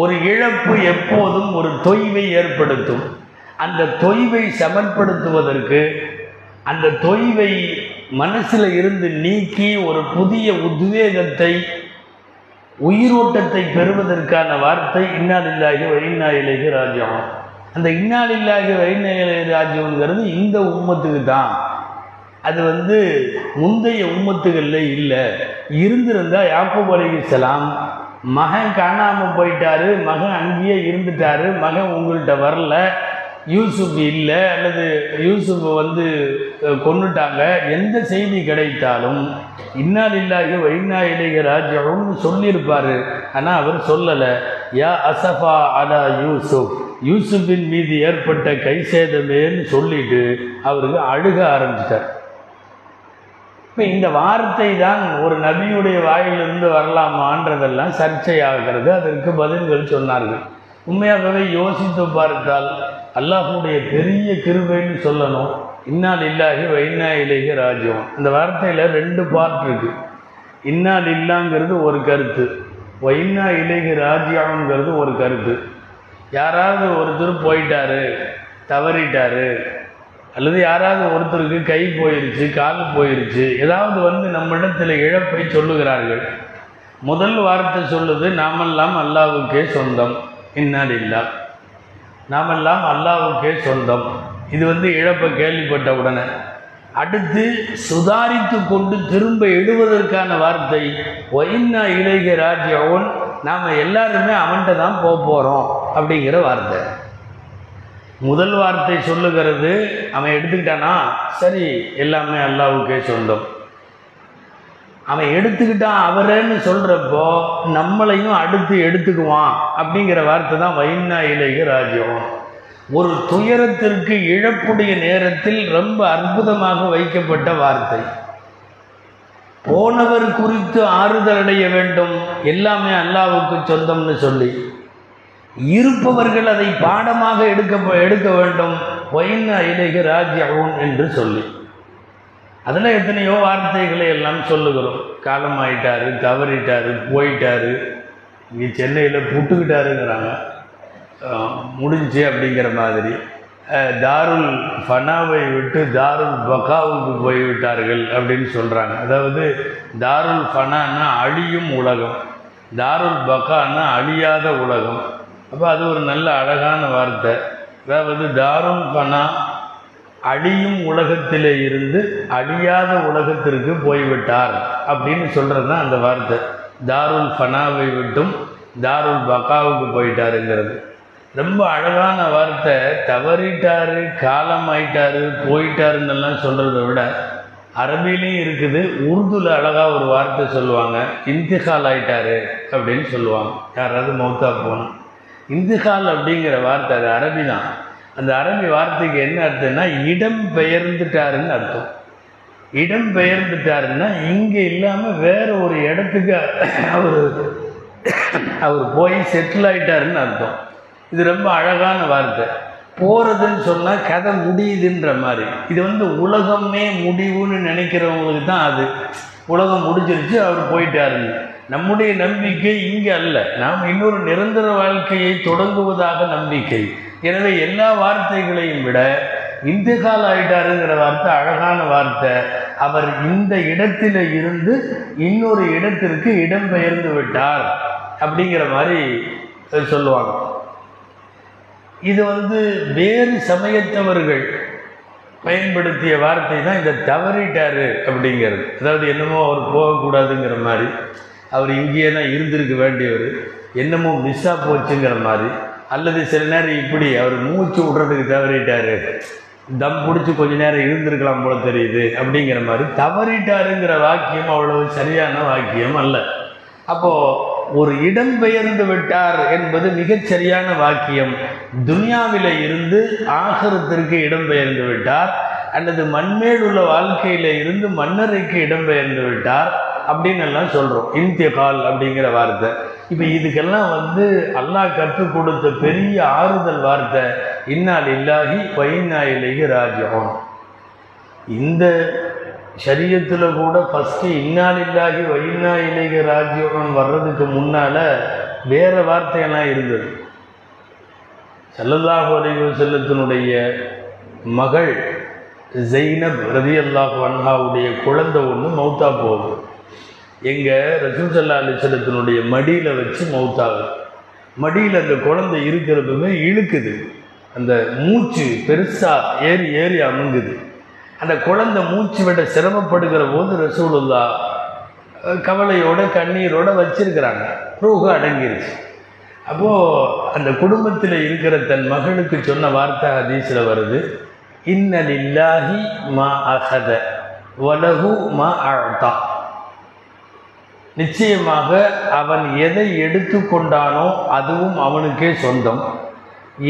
ஒரு இழப்பு எப்போதும் ஒரு தொய்வை ஏற்படுத்தும். அந்த தொய்வை சமன்படுத்துவதற்கு அந்த தொய்வை மனசில் இருந்து நீக்கி ஒரு புதிய உத்வேகத்தை உயிரோட்டத்தை பெறுவதற்கான வார்த்தை இன்னாலில்லாகி வைநாயிலேகி ராஜ்யம் அந்த இன்னாலில்லாகி வைநாயிலே ராஜ்யம்ங்கிறது இந்த உம்மத்துக்கு தான் அது வந்து முந்தைய உம்மத்துகளில் இல்லை. இருந்திருந்தா யாக்கூப் சலாம் மகன் காணாமல் போயிட்டாரு மகன் அங்கேயே இருந்துட்டாரு மகன் உங்கள்கிட்ட வரல யூசுப் இல்லை அல்லது யூசுப் வந்து கொண்டுட்டாங்க எந்த செய்தி கிடைத்தாலும் இன்னாலில்லாஹி வைனா இலைக ராஜாவும் சொல்லியிருப்பார். ஆனால் அவர் சொல்லலை. யா அசஃபா அலா யூசுப். யூசுஃபின் மீது ஏற்பட்ட கை சேதமேன்னு சொல்லிட்டு அவருக்கு அழுக ஆரம்பிச்சிட்டார் இப்போ இந்த வார்த்தை தான் ஒரு நபியுடைய வாயிலிருந்து வரலாமான்றதெல்லாம் சர்ச்சையாகிறது. அதற்கு பதில்கள் சொன்னார்கள். உண்மையாகவே யோசித்து பார்த்தால் அல்லாஹுடைய பெரிய கிருபைன்னு சொல்லணும். இன்னால் இல்லாகி வைனா இலேஹி ராஜ்யம் இந்த வார்த்தையில் ரெண்டு பார்ட் இருக்கு. இன்னால் இல்லாங்கிறது ஒரு கருத்து வைனா இலேஹி ராஜ்யம்ங்கிறது ஒரு கருத்து. யாராவது ஒருத்தர் போயிட்டாரு தவறிட்டாரு அல்லது யாராவது ஒருத்தருக்கு கை போயிருச்சு கால் போயிருச்சு ஏதாவது வந்து நம்மிடத்தில் இழப்பை சொல்லுகிறார்கள். முதல் வார்த்தை சொல்லுது நாமெல்லாம் அல்லாவுக்கே சொந்தம். இன்னால் நாமெல்லாம் அல்லாவுக்கே சொந்தம். இது வந்து இழப்பை கேள்விப்பட்ட உடனே. அடுத்து சுதாரித்து கொண்டு திரும்ப எழுவதற்கான வார்த்தை ஒயின்னா இளைய ராஜ்யவன் நாம் எல்லாருமே அவன்கிட்ட தான் போக போகிறோம் அப்படிங்கிற வார்த்தை. முதல் வார்த்தை சொல்லுகிறது அவன் எடுத்துக்கிட்டானா? சரி எல்லாமே அல்லாவுக்கே சொந்தம். அவன் எடுத்துக்கிட்டான் அவரேன்னு சொல்கிறப்போ நம்மளையும் அடுத்து எடுத்துக்குவான் அப்படிங்கிற வார்த்தை தான் வைனா இலைக ராஜ்யம் ஒரு துயரத்திற்கு இழப்புடைய நேரத்தில் ரொம்ப அற்புதமாக வைக்கப்பட்ட வார்த்தை. போனவர் குறித்து ஆறுதல் அடைய வேண்டும். எல்லாமே அல்லாவுக்கு சொந்தம்னு சொல்லி. இருப்பவர்கள் அதை பாடமாக எடுக்க எடுக்க வேண்டும். ஒயின்னா இலைக ராஜ்யவும் என்று சொல்லி. அதில் எத்தனையோ வார்த்தைகளை எல்லாம் சொல்லுகிறோம். காலமாயிட்டாரு தவறிட்டாரு போயிட்டாரு. இங்கே சென்னையில் புட்டுக்கிட்டாருங்கிறாங்க. முடிஞ்சு அப்படிங்கிற மாதிரி. தாருல் ஃபனாவை விட்டு தாருல் பகாவுக்கு போய்விட்டார்கள் அப்படின்னு சொல்கிறாங்க அதாவது தாருல் ஃபனான்னா அழியும் உலகம். தாருல் பகான்னா அழியாத உலகம். அப்போ அது ஒரு நல்ல அழகான வார்த்தை. அதாவது தாருல் ஃபனா அழியும் உலகத்திலே இருந்து அழியாத உலகத்திற்கு போய்விட்டார் அப்படின்னு சொல்கிறது தான் அந்த வார்த்தை. தாருல் ஃபனாவை விட்டும் தாருல் பக்காவுக்கு போயிட்டாருங்கிறது. ரொம்ப அழகான வார்த்தை. தவறிட்டாரு காலம் ஆயிட்டாரு போயிட்டாருன்னெல்லாம் சொல்கிறத விட அரபிலையும் இருக்குது உருதுல அழகாக ஒரு வார்த்தை சொல்லுவாங்க. இந்திகால் ஆயிட்டாரு அப்படின்னு சொல்லுவாங்க. யாராவது மௌத்தா போனால் இந்துகால் அப்படிங்கிற வார்த்தை அது அரபி தான் அந்த அரபி வார்த்தைக்கு என்ன அர்த்தம்னா இடம் பெயர்ந்துட்டாருன்னு அர்த்தம். இடம் பெயர்ந்துட்டாருன்னா இங்கே இல்லாமல் வேறு ஒரு இடத்துக்கு அவர் அவர் போய் செட்டில் ஆகிட்டாருன்னு அர்த்தம். இது ரொம்ப அழகான வார்த்தை. போகிறதுன்னு சொன்னால் கதை முடியுதுன்ற மாதிரி. இது வந்து உலகமே முடிவுன்னு நினைக்கிறவங்களுக்கு தான் அது. உலகம் முடிஞ்சிருச்சு அவர் போயிட்டாருன்னு. நம்முடைய நம்பிக்கை இங்கே அல்ல. நாம் இன்னொரு நிரந்தர வாழ்க்கையை தொடங்குவதாக நம்பிக்கை. எனவே எல்லா வார்த்தைகளையும் விட இந்துகால் ஆயிட்டாருங்கிற வார்த்தை அழகான வார்த்தை. அவர் இந்த இடத்துல இருந்து இன்னொரு இடத்திற்கு இடம்பெயர்ந்து விட்டார் அப்படிங்கிற மாதிரி சொல்லுவாங்க. இது வந்து வேறு சமயத்தவர்கள் பயன்படுத்திய வார்த்தை தான் இந்த தவறிட்டாரு அப்படிங்கிறது. அதாவது என்னமோ அவர் போகக்கூடாதுங்கிற மாதிரி. அவர் இங்கேயே தான் இருந்திருக்க வேண்டியவர். என்னமோ மிஸ்ஸாக போச்சுங்கிற மாதிரி. அல்லது சில நேரம் இப்படி அவர் மூச்சு விடுறதுக்கு தவறிட்டாரு. தம் பிடிச்சி கொஞ்ச நேரம் இருந்திருக்கலாம் போல தெரியுது அப்படிங்கிற மாதிரி தவறிட்டாருங்கிற வாக்கியம் அவ்வளவு சரியான வாக்கியம் அல்ல. அப்போது ஒரு இடம் பெயர்ந்து விட்டார் என்பது மிகச் சரியான வாக்கியம். துனியாவில இருந்து ஆகரத்திற்கு இடம் பெயர்ந்து விட்டார். அல்லது மண்மேல் உள்ள வாழ்க்கையில இருந்து மன்னரைக்கு இடம் பெயர்ந்து விட்டார். அப்படின்னு எல்லாம் சொல்கிறோம் இந்தியகால் அப்படிங்கிற வார்த்தை. இப்போ இதுக்கெல்லாம் வந்து அல்லாஹ் கற்றுக் கொடுத்த பெரிய ஆறுதல் வார்த்தை இன்னால் இல்லாகி வைனா இலகி ராஜ்யம் இந்த சரியத்தில் கூட ஃபஸ்ட்டு இன்னால் இல்லாகி வைனா இலகி ராஜ்யம் வர்றதுக்கு முன்னால் வேறு வார்த்தையெல்லாம் இருந்தது. செல்லல்லாஹு அலைவ செல்லத்தினுடைய மகள் ஜெய்னப் ரதி அல்லாஹ் வன்ஹாவுடைய குழந்தை ஒன்று மௌத்தா போகுது. எங்கள் ரசூசல்லா சல்லா மடியில் வச்சு மவுத்தாகும் மடியில் அந்த குழந்தை இருக்கிறதுமே இழுக்குது. அந்த மூச்சு பெருசாக ஏறி ஏறி அமுங்குது. அந்த குழந்தை மூச்சு விட சிரமப்படுகிற போது ரசூலுல்லா கவலையோட கண்ணீரோட வச்சிருக்கிறாங்க. ரூஹு அடங்கிருச்சு. அப்போது அந்த குடும்பத்தில் இருக்கிற தன் மகளுக்கு சொன்ன வார்த்தை ஹதீஸில் வருது. இன்னலில்லாஹி மா அகத வலகு மா அழ்தான் நிச்சயமாக அவன் எதை எடுத்துக்கொண்டானோ அதுவும் அவனுக்கே சொந்தம்.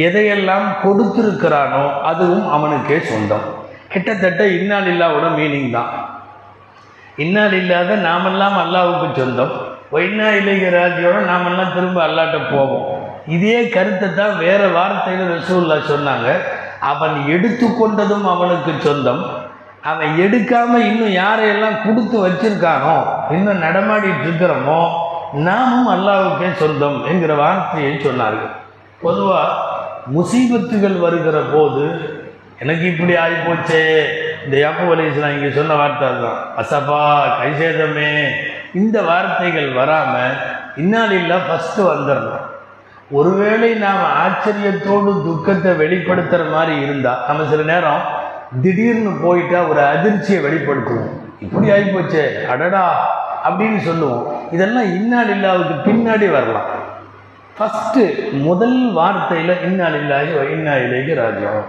எதையெல்லாம் கொடுத்திருக்கிறானோ அதுவும் அவனுக்கே சொந்தம். கிட்டத்தட்ட இன்னால் இல்லாவோட மீனிங் தான். இன்னால் இல்லாத நாமெல்லாம் அல்லாவுக்கு சொந்தம். வைனா இலகிய ராஜியோட நாமெல்லாம் திரும்ப அல்லாட்ட போவோம். இதே கருத்தை தான் வேறு வார்த்தையில் ரசூல்லா சொன்னாங்க. அவன் எடுத்துக்கொண்டதும் அவனுக்கு சொந்தம். அவன் எடுக்காம இன்னும் யாரையெல்லாம் கொடுத்து வச்சிருக்கானோ இன்னும் நடமாடிட்டு இருக்கிறோமோ நாமும் அல்லாவுக்கே சொந்தம் என்கிற வார்த்தையை சொன்னார்கள். பொதுவாக முசீபத்துகள் வருகிற போது எனக்கு இப்படி ஆகிப்போச்சே இந்த யாப்பு அலிஸ்லாம் இங்கே சொன்ன வார்த்தை தான் அசபா கைசேதமே இந்த வார்த்தைகள் வராமல் இன்னாலில்லா ஃபஸ்ட்டு வந்துடணும். ஒருவேளை நாம் ஆச்சரியத்தோடு துக்கத்தை வெளிப்படுத்துகிற மாதிரி இருந்தால் நம்ம சில நேரம் திடீர்னு போயிட்டா ஒரு அதிர்ச்சியை வெளிப்படுத்துவோம். இப்படி ஆகிப்போச்சே அடடா அப்படின்னு சொல்லுவோம். இதெல்லாம் இன்னால் இல்லாவுக்கு பின்னாடி வரலாம். ஃபஸ்ட்டு முதல் வார்த்தையில் இன்னால் இல்லாகி இன்னா இலேகி ராஜ்யம்.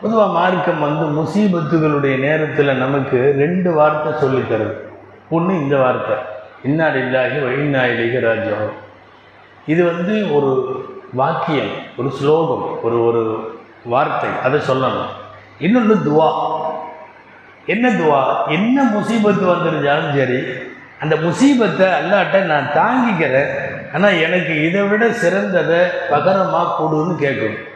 பொதுவாக மார்க்கம் வந்து முசீபத்துகளுடைய நேரத்தில் நமக்கு ரெண்டு வார்த்தை சொல்லித் தருது. ஒன்று இந்த வார்த்தை இன்னால் இல்லாகி இன்னா இலேகி ராஜ்யம். இது வந்து ஒரு வாக்கியம் ஒரு ஸ்லோகம் ஒரு ஒரு வார்த்தை அதை சொல்லணும். இன்னொன்று துவா. என்ன துவா? என்ன முசீபத்து வந்துருந்தாலும் சரி அந்த முசீபத்தை அல்லாட்ட நான் தாங்கிக்கிறேன். ஆனால் எனக்கு இதை விட சிறந்ததை பகரமாக கொடுன்னு கேட்கணும்.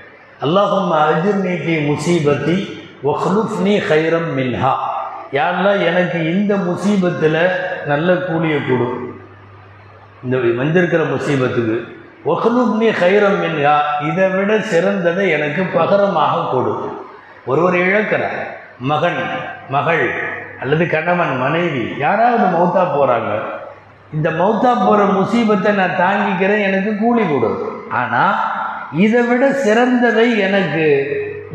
அல்லாஹும் அஜிர் முசீபத்தி ஒஹ்லுஃப்னி ஹைரம் மின்ஹா. யாரெல்லாம் எனக்கு இந்த முசீபத்தில் நல்ல கூலியை கொடு. இந்த வந்திருக்கிற முசீபத்துக்கு ஒஹ்லுப்னி ஹைரம் மின்ஹா இதை விட சிறந்ததை எனக்கு பகரமாக கொடு. ஒருவர் இழக்கிறார். மகன் மகள் அல்லது கணவன் மனைவி யாராவது மௌத்தா போகிறாங்க இந்த மௌத்தா போகிற முசீபத்தை நான் தாங்கிக்கிறேன் எனக்கு கூலி கொடு. ஆனால் இதை விட சிறந்ததை எனக்கு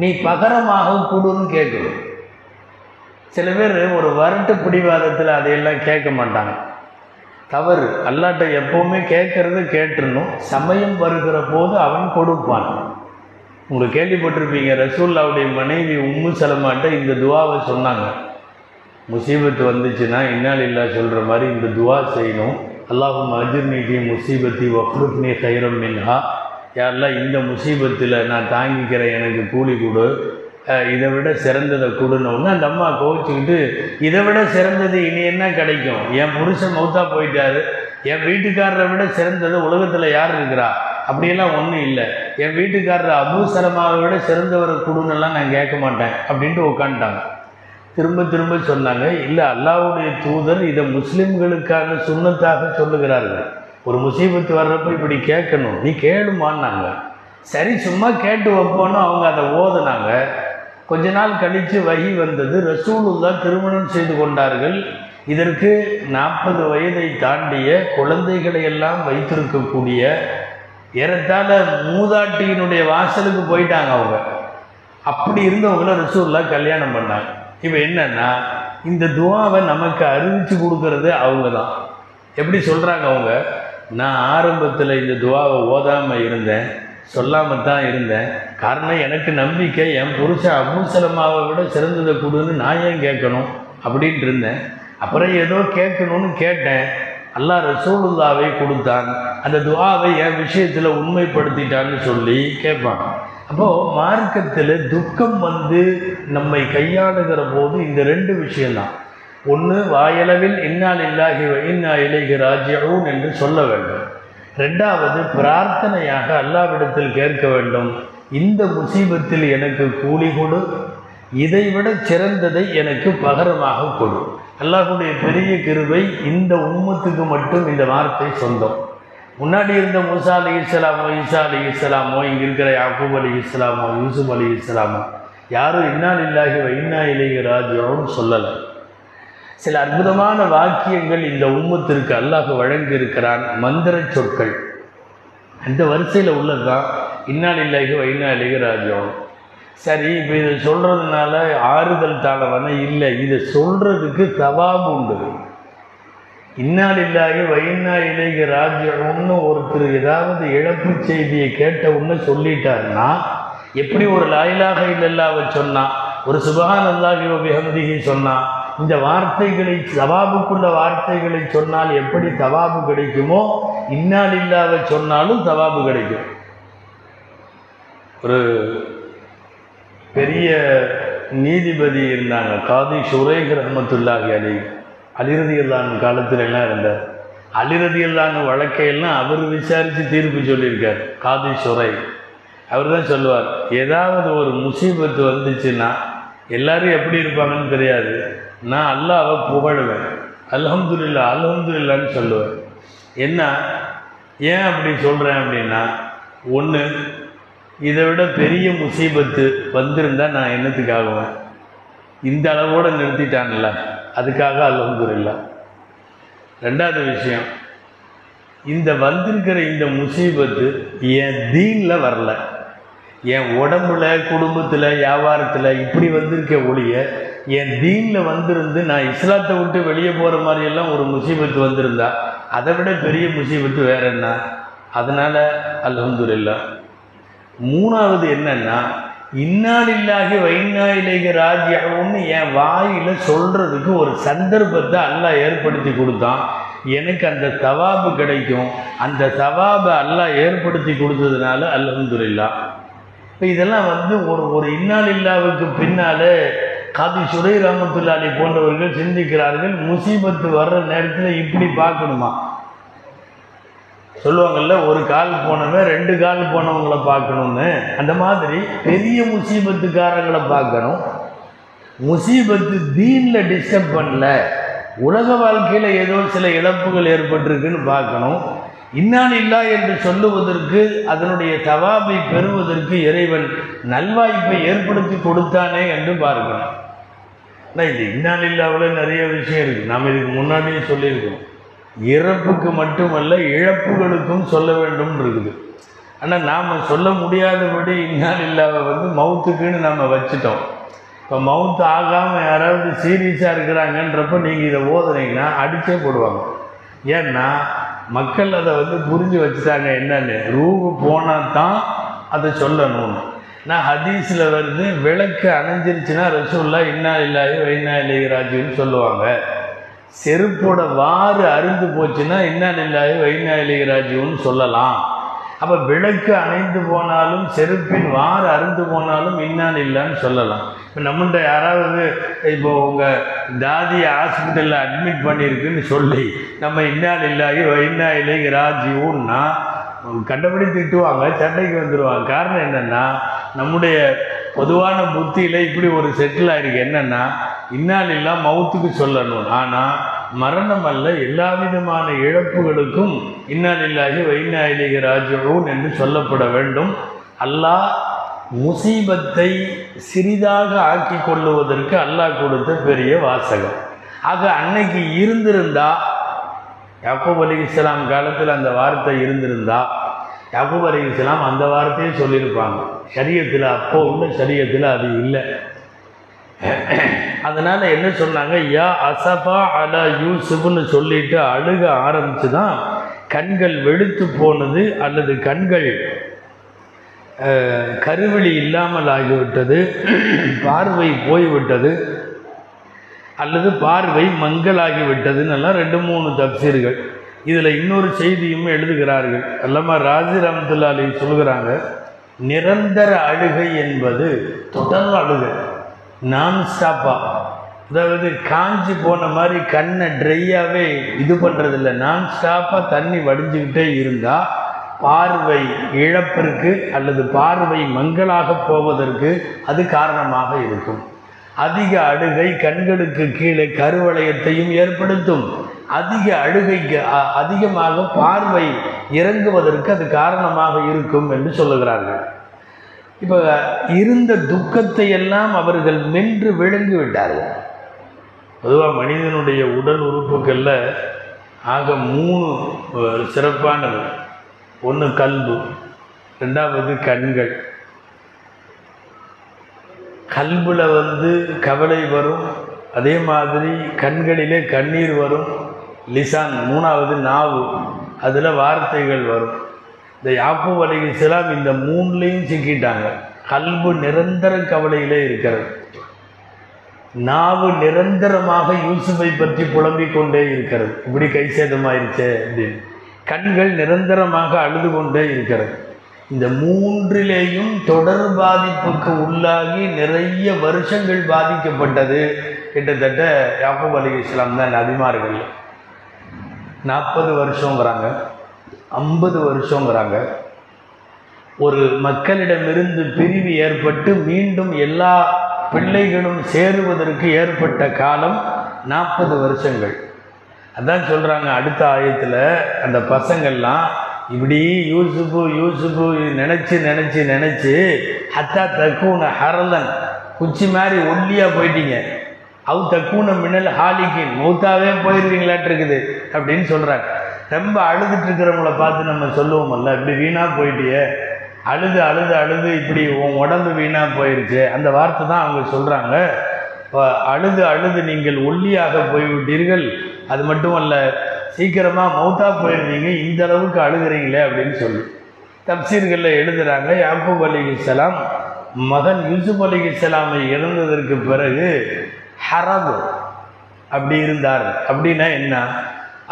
நீ பகரமாக கொடுன்னு கேட்கணும். சில பேர் ஒரு வரட்டு பிடிவாதத்தில் அதையெல்லாம் கேட்க மாட்டாங்க. தவறு. அல்லாட்ட எப்போவுமே கேட்கறத கேட்டுறணும். சமயம் வருகிற போது அவன் கொடுப்பான். உங்களுக்கு கேள்விப்பட்டிருப்பீங்க ரசூல்லாவுடைய மனைவி உம்மு சலமாட்ட இந்த துவாவை சொன்னாங்க. முசீபத்து வந்துச்சுன்னா இன்னால் இல்லா சொல்கிற மாதிரி இந்த துவா செய்யணும். அல்லாஹும் அஜிர்னிகி முசீபத்தி வக்ருப்னி கைரம் மின்ஹா. யாரெல்லாம் இந்த முசீபத்தில் நான் தாங்கிக்கிறேன் எனக்கு கூலி கொடு. இதை விட சிறந்ததை கொடுனோன்னு அந்த அம்மா கோவிச்சுக்கிட்டு இதை விட சிறந்தது இனி என்ன கிடைக்கும்? என் புருஷன் மௌத்தா போயிட்டாரு. என் வீட்டுக்காரரை விட சிறந்தது உலகத்தில் யார் இருக்கிறா? அப்படியெல்லாம் ஒன்றும் இல்லை. என் வீட்டுக்காரர் அபூசரமாவை விட சிறந்தவரை கொடுன்னெல்லாம் நான் கேட்க மாட்டேன் அப்படின்ட்டு உட்காந்துட்டாங்க திரும்ப திரும்ப சொன்னாங்க இல்லை அல்லாஹ்வுடைய தூதர் இதை முஸ்லீம்களுக்கான சுண்ணத்தாக சொல்லுகிறார்கள். ஒரு முசீபத்து வர்றப்ப இப்படி கேட்கணும். நீ கேளுமான்னாங்க. சரி சும்மா கேட்டு வைப்போன்னு அவங்க அதை ஓதுனாங்க. கொஞ்ச நாள் கழித்து வகி வந்தது. ரசூலுல்லா திருமணம் செய்து கொண்டார்கள். இதற்கு நாற்பது வயதை தாண்டிய குழந்தைகளை எல்லாம் வைத்திருக்கக்கூடிய ஏறத்தாழ மூதாட்டியினுடைய வாசலுக்கு போயிட்டாங்க அவங்க. அப்படி இருந்தவங்கள ரசூல்லா கல்யாணம் பண்ணாங்க. இப்போ என்னன்னா இந்த துவாவை நமக்கு அறிவித்து கொடுக்கறது அவங்க தான் எப்படி சொல்கிறாங்க அவங்க? நான் ஆரம்பத்தில் இந்த துவாவை ஓதாமல் இருந்தேன். சொல்லாமல் தான் இருந்தேன். காரணம் எனக்கு நம்பிக்கை என் புருஷன் அபூசலமாவை விட சிறந்ததை கொடுன்னு நான் ஏன் கேட்கணும் அப்படின்ட்டு இருந்தேன். அப்புறம் ஏதோ கேட்கணும்னு கேட்டேன். அல்லா ரசூலுல்லாவை கொடுத்தான். அந்த துவாவை என் விஷயத்தில் உண்மைப்படுத்திட்டான்னு சொல்லி கேட்பான். அப்போது மார்க்கத்தில் துக்கம் வந்து நம்மை கையாளுகிற போது இந்த ரெண்டு விஷயம்தான். ஒன்று வாயளவில் இன்னால் இல்லாகி இன்னா இலைகி ராஜ்யவும் என்று சொல்ல வேண்டும். ரெண்டாவது பிரார்த்தனையாக அல்லாவிடத்தில் கேட்க வேண்டும். இந்த முசீபத்தில் எனக்கு கூலி கொடு. இதைவிட சிறந்ததை எனக்கு பகரமாக கொடு. அல்லாஹுடைய பெரிய கிருவை இந்த உம்மத்துக்கு மட்டும் இந்த வார்த்தை சொந்தம். முன்னாடி இருந்த மூசா அலி இஸ்லாமோ ஈசா அலி இஸ்லாமோ இங்கே இருக்கிற யாக்கூப் அலி இஸ்லாமோ யூசுப் அலி இஸ்லாமோ யாரும் இன்னால் இல்லாகி இன்னா இலேகி ராஜோன்னு சொல்லலை. சில அற்புதமான வாக்கியங்கள் இந்த உம்மத்திற்கு அல்லாஹ் வழங்கி இருக்கிறான் மந்திர சொற்கள். அந்த வரிசையில் உள்ளது தான் இன்னால் இல்லாகி வைனா ராஜ்யம் சரி இப்போ இதை சொல்கிறதுனால ஆறுதல் தாழவன இல்லை. இதை சொல்கிறதுக்கு தவாபு உண்டு. இன்னாலில்லாகி வைனா இலேகி ராஜ்யம்னு ஒருத்தர் ஏதாவது இழப்பு செய்தியை கேட்ட உடனே சொல்லிட்டாருன்னா எப்படி ஒரு லாயிலாக இல்லல்லாவை சொன்னான்? ஒரு சுபஹான் அல்லாஹி பிஹம்திஹி சொன்னா இந்த வார்த்தைகளை தவாபுக்குள்ள வார்த்தைகளை சொன்னால் எப்படி தவாபு கிடைக்குமோ இன்னால் இல்லாத சொன்னாலும் தவாபு கிடைக்கும். ஒரு பெரிய நீதிபதி இருந்தாங்க. காதி சுரேக் ரஹமத்துல்லாஹி அலி. அலிரதியல்லான் காலத்தில் எல்லாம் இருந்தார்? அலிரதியல்லான் வழக்கையெல்லாம் அவர் விசாரித்து தீர்ப்பு சொல்லியிருக்கார். காதி சுரை அவர் தான் சொல்லுவார் ஏதாவது ஒரு முசீபத்து வந்துச்சுன்னா எல்லாரும் எப்படி இருப்பாங்கன்னு தெரியாது. நான் அல்லாவை புகழுவேன். அலமதுல்லா அலமதுல்லான்னு சொல்லுவேன். என்ன? ஏன் அப்படி சொல்கிறேன் அப்படின்னா ஒன்று இதை விட பெரிய முசீபத்து வந்திருந்தால் நான் என்னத்துக்காகுவேன் இந்த அளவோட நிறுத்திட்டான்ல அதுக்காக அலமதுல்லா ரெண்டாவது விஷயம் இந்த வந்திருக்கிற இந்த முசீபத்து என் தீனில் வரல. என் உடம்புல குடும்பத்தில் வியாபாரத்தில் இப்படி வந்திருக்க ஒழிய என் தீனில் வந்திருந்து நான் இஸ்லாத்தை விட்டு வெளியே போகிற மாதிரியெல்லாம் ஒரு முசீபத்து வந்திருந்தா அதை விட பெரிய முசீபத்து வேற என்ன? அதனால் அல்ஹம்துலில்லா. மூணாவது என்னென்னா இன்னாலில்லாகி வைநாயிலேக ராஜ்யாவும்னு என் வாயில் சொல்கிறதுக்கு ஒரு சந்தர்ப்பத்தை அல்லாஹ் ஏற்படுத்தி கொடுத்தான். எனக்கு அந்த தவாபு கிடைக்கும். அந்த தவாபை அல்லாஹ் ஏற்படுத்தி கொடுத்ததுனால அல்ஹம்துலில்லா. இப்போ இதெல்லாம் வந்து ஒரு ஒரு இன்னாலில்லாவுக்கு பின்னாலே காதி சுரை ராமத்துல்லாலி போன்றவர்கள் சிந்திக்கிறார்கள் முசீபத்து வர்ற நேரத்தில் இப்படி பார்க்கணுமா? சொல்லுவாங்கள்ல ஒரு கால் போனவன் ரெண்டு கால் போனவங்களை பார்க்கணும்னு. அந்த மாதிரி பெரிய முசீபத்துக்காரங்களை பார்க்கணும். முசீபத்து தீனில் டிஸ்டர்ப் பண்ணல. உலக வாழ்க்கையில் ஏதோ சில இழப்புகள் ஏற்பட்டிருக்குன்னு பார்க்கணும். இன்னான் இல்லா என்று சொல்லுவதற்கு அதனுடைய தவாபை பெறுவதற்கு இறைவன் நல்வாய்ப்பை ஏற்படுத்தி கொடுத்தானே என்று பார்க்கணும். ஆனால் இன்னான் இல்லாவில் நிறைய விஷயம் இருக்குது நாம் இதுக்கு முன்னாடியே சொல்லியிருக்கோம். இறப்புக்கு மட்டுமல்ல இழப்புகளுக்கும் சொல்ல வேண்டும் இருக்குது ஆனால் நாம் சொல்ல முடியாதபடி இன்னாலில்லாவ வந்து மவுத்துக்குன்னு நம்ம வச்சுட்டோம். இப்போ மவுத்து ஆகாமல் யாராவது சீரியஸாக இருக்கிறாங்கன்றப்ப நீங்கள் இதை ஓதுனீங்கன்னா அடிச்சே போடுவாங்க. ஏன்னா மக்கள் அதை வந்து புரிஞ்சு வச்சுட்டாங்க என்னன்னு? ரூபு போனால் தான் அதை சொல்லணும்னு நான் ஹதீஸில் வந்து விளக்கு அணைஞ்சிருச்சுன்னா ரசூல்லா இன்னா இல்லாயி வைனா இல்லாயி ராஜுன்னு சொல்லுவாங்க. செருப்போட வாறு அருந்து போச்சுன்னா இன்னா இல்லாயி வைனா இல்லாயி ராஜுன்னு சொல்லலாம். அப்போ விளக்கு அணைந்து போனாலும் செருப்பின் வார் அருந்து போனாலும் இன்னான் இல்லைன்னு சொல்லலாம். இப்போ நம்மள்கிட்ட யாராவது இப்போ உங்கள் தாதியை ஹாஸ்பிட்டலில் அட்மிட் பண்ணியிருக்குன்னு சொல்லி நம்ம இன்னால் இல்லாயி இன்னா இல்லாயி ராஜியூன்னா கண்டபடி திட்டுவாங்க சண்டைக்கு வந்துடுவாங்க காரணம் என்னென்னா நம்முடைய பொதுவான புத்தியில் இப்படி ஒரு செட்டில் ஆயிருக்கு. என்னென்னா இன்னாலெல்லாம் மவுத்துக்கு சொல்லணும். ஆனால் மரணம் அல்ல எல்லா விதமான இழப்புகளுக்கும் இன்னாலில்லாகி வைநாயிலிக ராஜூன் என்று சொல்லப்பட வேண்டும். அல்லாஹ் முசீபத்தை சிறிதாக ஆக்கி கொள்ளுவதற்கு அல்லாஹ் கொடுத்த பெரிய வாசகம். ஆக அன்னைக்கு இருந்திருந்தா யாக்கூப் அலி இஸ்லாம் காலத்தில் அந்த வார்த்தை இருந்திருந்தா யாக்கூப் அலி இஸ்லாம் அந்த வார்த்தையை சொல்லியிருப்பாங்க. சரியத்தில் அப்போ உள்ள சரியத்தில் அது இல்லை. அதனால் என்ன சொன்னாங்க? யா அசபா அலா யூசுப்னு சொல்லிட்டு அழுக ஆரம்பித்து தான் கண்கள் வெளுத்து போனது அல்லது கண்கள் கருவெளி இல்லாமல் ஆகிவிட்டது பார்வை போய்விட்டது அல்லது பார்வை மங்கலாகி விட்டதுன்னெல்லாம் ரெண்டு மூணு தப்சீர்கள். இதில் இன்னொரு செய்தியும் எழுதுகிறார்கள். அல்லமா ராஜி ரஹமத்துல்லா சொல்கிறாங்க நிரந்தர அழுகை என்பது தொடர் அழுகை. நான் ஸ்டாப்பா அதாவது காஞ்சி போன மாதிரி கண்ணை ட்ரையாகவே இது பண்ணுறதில்ல நான் ஸ்டாப்பாக தண்ணி வடிஞ்சுக்கிட்டே இருந்தால் பார்வை இழப்பிற்கு அல்லது பார்வை மங்கலாக போவதற்கு அது காரணமாக இருக்கும். அதிக அழுகை கண்களுக்கு கீழே கருவளையத்தையும் ஏற்படுத்தும். அதிக அழுகைக்கு அ- அதிகமாக பார்வை இறங்குவதற்கு அது காரணமாக இருக்கும் என்று சொல்லுகிறார்கள். இப்போ இருந்த துக்கத்தை எல்லாம் அவர்கள் மென்று விழுங்கி விட்டார்கள். பொதுவாக மனிதனுடைய உடல் உறுப்புகளில் ஆக மூணு சிறப்பானது. ஒன்று கல்பு ரெண்டாவது கண்கள். கல்பில் வந்து கவலை வரும் அதே மாதிரி கண்களிலே கண்ணீர் வரும் லிசான் மூணாவது நாவு. அதில் வார்த்தைகள் வரும். இந்த யாப்பு அலைஹிஸ்ஸலாம் இந்த மூணுலேயும் சிக்கிட்டாங்க. கல்பு நிரந்தர கவலையிலே இருக்கிறது. நாவு நிரந்தரமாக யூசுஃபை பற்றி புலம்பிக் கொண்டே இருக்கிறது. இப்படி கை சேதமாயிருச்சே அப்படின்னு. கண்கள் நிரந்தரமாக அழுது கொண்டே இருக்கிறது. இந்த மூன்றிலேயும் தொடர் பாதிப்புக்கு உள்ளாகி நிறைய வருஷங்கள் பாதிக்கப்பட்டது. கிட்டத்தட்ட யாப்பு அலி இஸ்லாம் தான் நபிமார்கள். நாற்பது வருஷங்கிறாங்க. ஐம்பது வருஷங்கிறாங்க. ஒரு மக்களிடமிருந்து பிரிவு ஏற்பட்டு மீண்டும் எல்லா பிள்ளைகளும் சேருவதற்கு ஏற்பட்ட காலம் நாற்பது வருஷங்கள். அதான் சொல்கிறாங்க அடுத்த ஆயத்தில் அந்த பசங்கள்லாம் இப்படி யூசுஃபு யூசுஃபு நினச்சி நினச்சி நினச்சி ஹத்தா தக்கூன ஹரலன். குச்சி மாதிரி ஒல்லியாக போயிட்டீங்க. அவு தக்கூன மின்னல் ஹாலிக்கின். மூத்தாவே போயிடுவீங்களாட்டு இருக்குது அப்படின்னு சொல்கிறாங்க ரொம்ப அழுதுட்டு இருக்கிறவங்கள பார்த்து நம்ம சொல்லுவோமல்ல இப்படி வீணாக போயிட்டியே. அழுது அழுது அழுது இப்படி உன் உடம்பு வீணாக போயிருச்சு. அந்த வார்த்தை தான் அவங்க சொல்கிறாங்க அழுது அழுது நீங்கள் ஒல்லியாக போய்விட்டீர்கள். அது மட்டும் அல்ல சீக்கிரமாக மௌத்தாக போயிருந்தீங்க இந்த அளவுக்கு அழுகிறீங்களே அப்படின்னு சொல்லி. தப்சீர்களில் எழுதுகிறாங்க யாப்பூப் அலி இஸ்லாம் மகன் யூசுப் அலிஹிஸ்ஸலாமை இறந்ததற்கு பிறகு ஹரபு அப்படி இருந்தார். அப்படின்னா என்ன?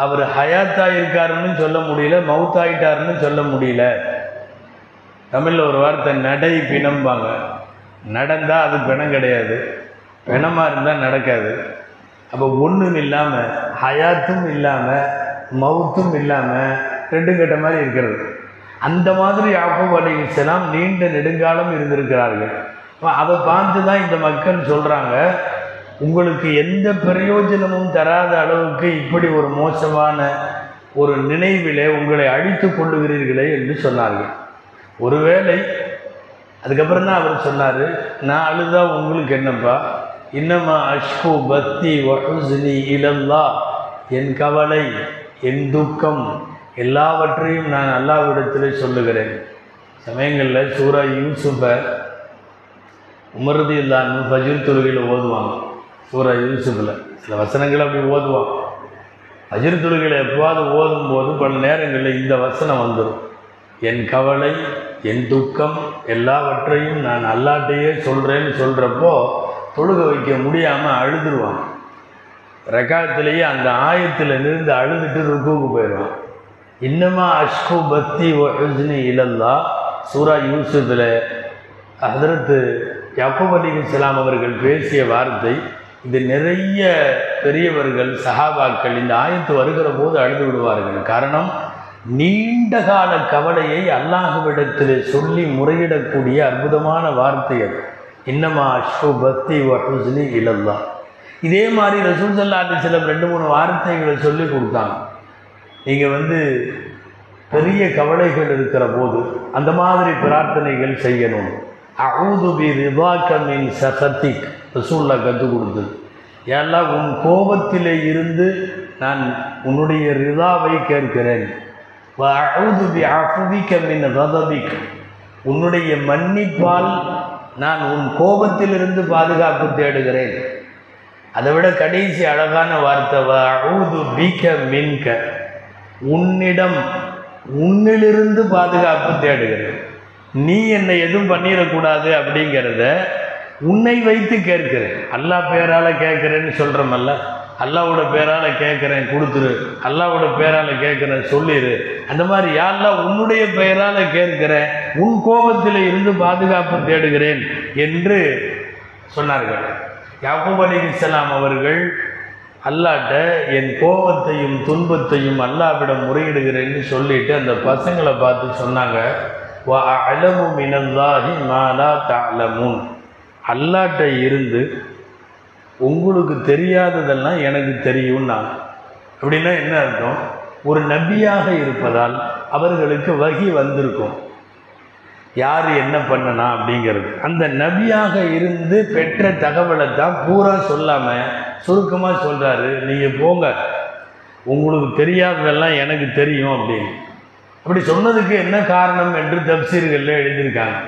அவர் ஹயாத்தா இருக்காருன்னு சொல்ல முடியல மவுத்தாயிட்டாருன்னு சொல்ல முடியல. தமிழில் ஒரு வார்த்தை நடை பிணம்பாங்க. நடந்தால் அது பிணம் கிடையாது. பிணமாக இருந்தால் நடக்காது. அப்போ ஒன்றும் இல்லாமல் ஹயாத்தும் இல்லாமல் மவுத்தும் இல்லாமல் ரெண்டும் கெட்ட மாதிரி இருக்கிறது. அந்த மாதிரி யாக்கூப் அலிஸ்லாம் நீண்ட நெடுங்காலம் இருந்திருக்கிறார்கள். அதை பார்த்து தான் இந்த மக்கள் சொல்கிறாங்க உங்களுக்கு எந்த பிரயோஜனமும் தராத அளவுக்கு இப்படி ஒரு மோசமான ஒரு நினைவிலே உங்களை அழித்து கொள்ளுகிறீர்களே என்று சொன்னார்கள். ஒருவேளை அதுக்கப்புறம் தான் அவர் சொன்னார் நான் அழுதா உங்களுக்கு என்னப்பா? இன்னமா அஷ்கு பக்தி வஹுஸ்னி இழந்தா என் கவலை என் துக்கம் எல்லாவற்றையும் நான் அல்லாவிடத்தில் சொல்லுகிறேன். சமயங்களில் சூரா யூசுஃபை உமருதி இல்லாமல் ஃபஜ்ர் தொழுகையில் ஓதுவாங்க. ஒரு நிமிஷத்தில் சில வசனங்கள் அப்படி ஓதுவோம் அஜர் எப்போது ஓதும் ஓதும்போது பல நேரங்களில் இந்த வசனம் வந்துடும் என் கவலை என் துக்கம் எல்லாவற்றையும் நான் அல்லாட்டையே சொல்கிறேன்னு சொல்கிறப்போ தொழுக வைக்க முடியாமல் அழுதுருவான். ரெக்காலத்திலேயே அந்த ஆயத்தில் இருந்து அழுதுட்டு ருக்குவுக்கு போயிடுவான். இன்னமா அஷ்கு பக்தி ஒஹ்னி இழந்தா சூரா யூசுஃபில் ஹதரத்து யப்பப் இஸ்லாம் அவர்கள் பேசிய வார்த்தை இது நிறைய பெரியவர்கள் சஹாபாக்கள் இந்த ஆயத்து வருகிற போது அழுது விடுவார்கள். காரணம் நீண்ட கால கவலையை அல்லாஹுவிடத்தில் சொல்லி முறையிடக்கூடிய அற்புதமான வார்த்தை அது. இன்னமா அஷ்கு பக்தி ஒஹ்னி இலல்லா இதே மாதிரி ரசூல் சல்லா அலிஸ்லம் ரெண்டு மூணு வார்த்தைகளை சொல்லி கொடுத்தாங்க. நீங்கள் வந்து பெரிய கவலைகள் இருக்கிற போது அந்த மாதிரி பிரார்த்தனைகள் செய்யணும். அவுதுபி பி சசத்திக் ரசூல்லா கற்றுக் கொடுத்தது. எல்லாம் உன் கோபத்திலே இருந்து நான் உன்னுடைய ரிதாவை கேட்கிறேன். அவுது பி மின் உன்னுடைய மன்னிப்பால் நான் உன் கோபத்திலிருந்து பாதுகாப்பு தேடுகிறேன். அதை விட கடைசி அழகான வார்த்தை அவுது பீக்க மின்க. உன்னிடம் உன்னிலிருந்து பாதுகாப்பு தேடுகிறேன். நீ என்னை எதுவும் பண்ணிடக்கூடாது அப்படிங்கிறத உன்னை வைத்து கேட்கிறேன். அல்லாஹ் பேரால் கேட்குறேன்னு சொல்கிறமல்ல அல்லாவோட பேரால் கேட்குறேன் கொடுத்துரு. அல்லாவோட பேரால் கேட்குறேன் சொல்லிடு அந்த மாதிரி யாரெல்லாம் உன்னுடைய பெயரால் கேட்குறேன் உன் கோபத்தில் இருந்து பாதுகாப்பு தேடுகிறேன் என்று சொன்னார்கள். யாக்கூப் அலி இஸ்லாம் அவர்கள் அல்லாட்ட என் கோபத்தையும் துன்பத்தையும் அல்லாவிடம் முறையிடுகிறேன்னு சொல்லிட்டு அந்த பசங்களை பார்த்து சொன்னாங்க. வா அலமு இனந்தாகி மாலா தாலமுன் அல்லாட்ட இருந்து உங்களுக்கு தெரியாததெல்லாம் எனக்கு தெரியும்னா அப்படின்னா என்ன அர்த்தம்? ஒரு நபியாக இருப்பதால் அவர்களுக்கு வகி வந்திருக்கும். யார் என்ன பண்ணனா அப்படிங்கிறது. அந்த நபியாக இருந்து பெற்ற தகவலை தான் பூரா சொல்லாமல் சுருக்கமாக சொல்கிறாரு நீங்கள் போங்க. உங்களுக்கு தெரியாததெல்லாம் எனக்கு தெரியும் அப்படின்னு. அப்படி சொன்னதுக்கு என்ன காரணம் என்று தப்சீர்களில் எழுதியிருக்காங்க.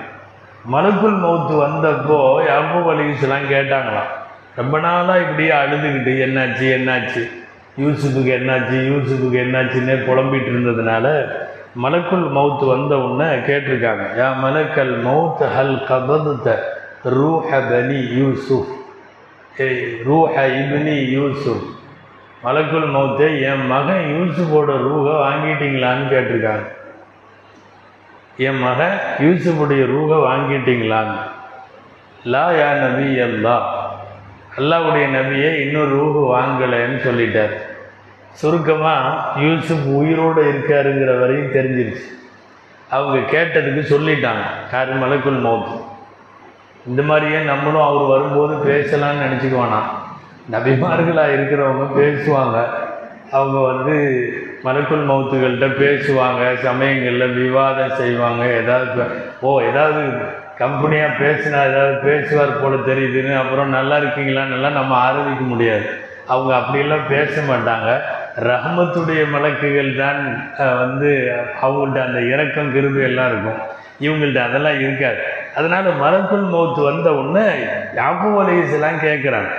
மலக்குள் மௌத்து வந்தப்போ யாப்போ அலிஸ்லாம் கேட்டாங்களாம். ரொம்ப நாளாக இப்படியே அழுதுகிட்டு என்னாச்சு என்னாச்சு? யூசுஃபுக்கு என்னாச்சு யூசுஃபுக்கு என்னாச்சுன்னே புலம்பிட்டு இருந்ததுனால மலக்குள் மவுத் வந்த உடனே கேட்டிருக்காங்க யா மலக்கல் மவுத் ஹல் கபதுத ரூஹ பனி யூசுஃப் ஏய் ரூஹ இப்னி யூசுஃப் மலக்குள் மவுத்தே என் மகன் யூசுஃபோட ரூஹை வாங்கிட்டீங்களான்னு கேட்டிருக்காங்க. என் மகன் யூசுஃபுடைய ரூஹ வாங்கிட்டீங்களான்னு லா யா நபி அல்லா. அல்லாவுடைய நபியை இன்னொரு ரூஹு வாங்கலைன்னு சொல்லிட்டார். சுருக்கமாக யூசுப் உயிரோடு இருக்காருங்கிற வரையும் தெரிஞ்சிருச்சு. அவங்க கேட்டதுக்கு சொல்லிட்டாங்க யார் மலக்குள் மௌத்து. இந்த மாதிரியே நம்மளும் அவர் வரும்போது பேசலான்னு நினச்சிக்குவானா நபிமார்களாக இருக்கிறவங்க பேசுவாங்க. அவங்க வந்து மலக்குள் மௌத்துகள்கிட்ட பேசுவாங்க சமயங்களில் விவாதம் செய்வாங்க. ஏதாவது ஓ ஏதாவது கம்பெனியாக பேசினா ஏதாவது பேசுவார் போல தெரியுதுன்னு அப்புறம் நல்லா இருக்கீங்களான்னு நம்ம ஆரம்பிக்க முடியாது. அவங்க அப்படியெல்லாம் பேச மாட்டாங்க. ரஹமத்துடைய மலக்குகள் தான் வந்து அவங்கள்ட்ட அந்த இறக்கம் கிருபி எல்லாம் இருக்கும். இவங்கள்ட்ட அதெல்லாம் இருக்காது. அதனால் மலக்குள் மௌத்து வந்த உடனே யாப்பு வலையெல்லாம் கேட்குறாங்க.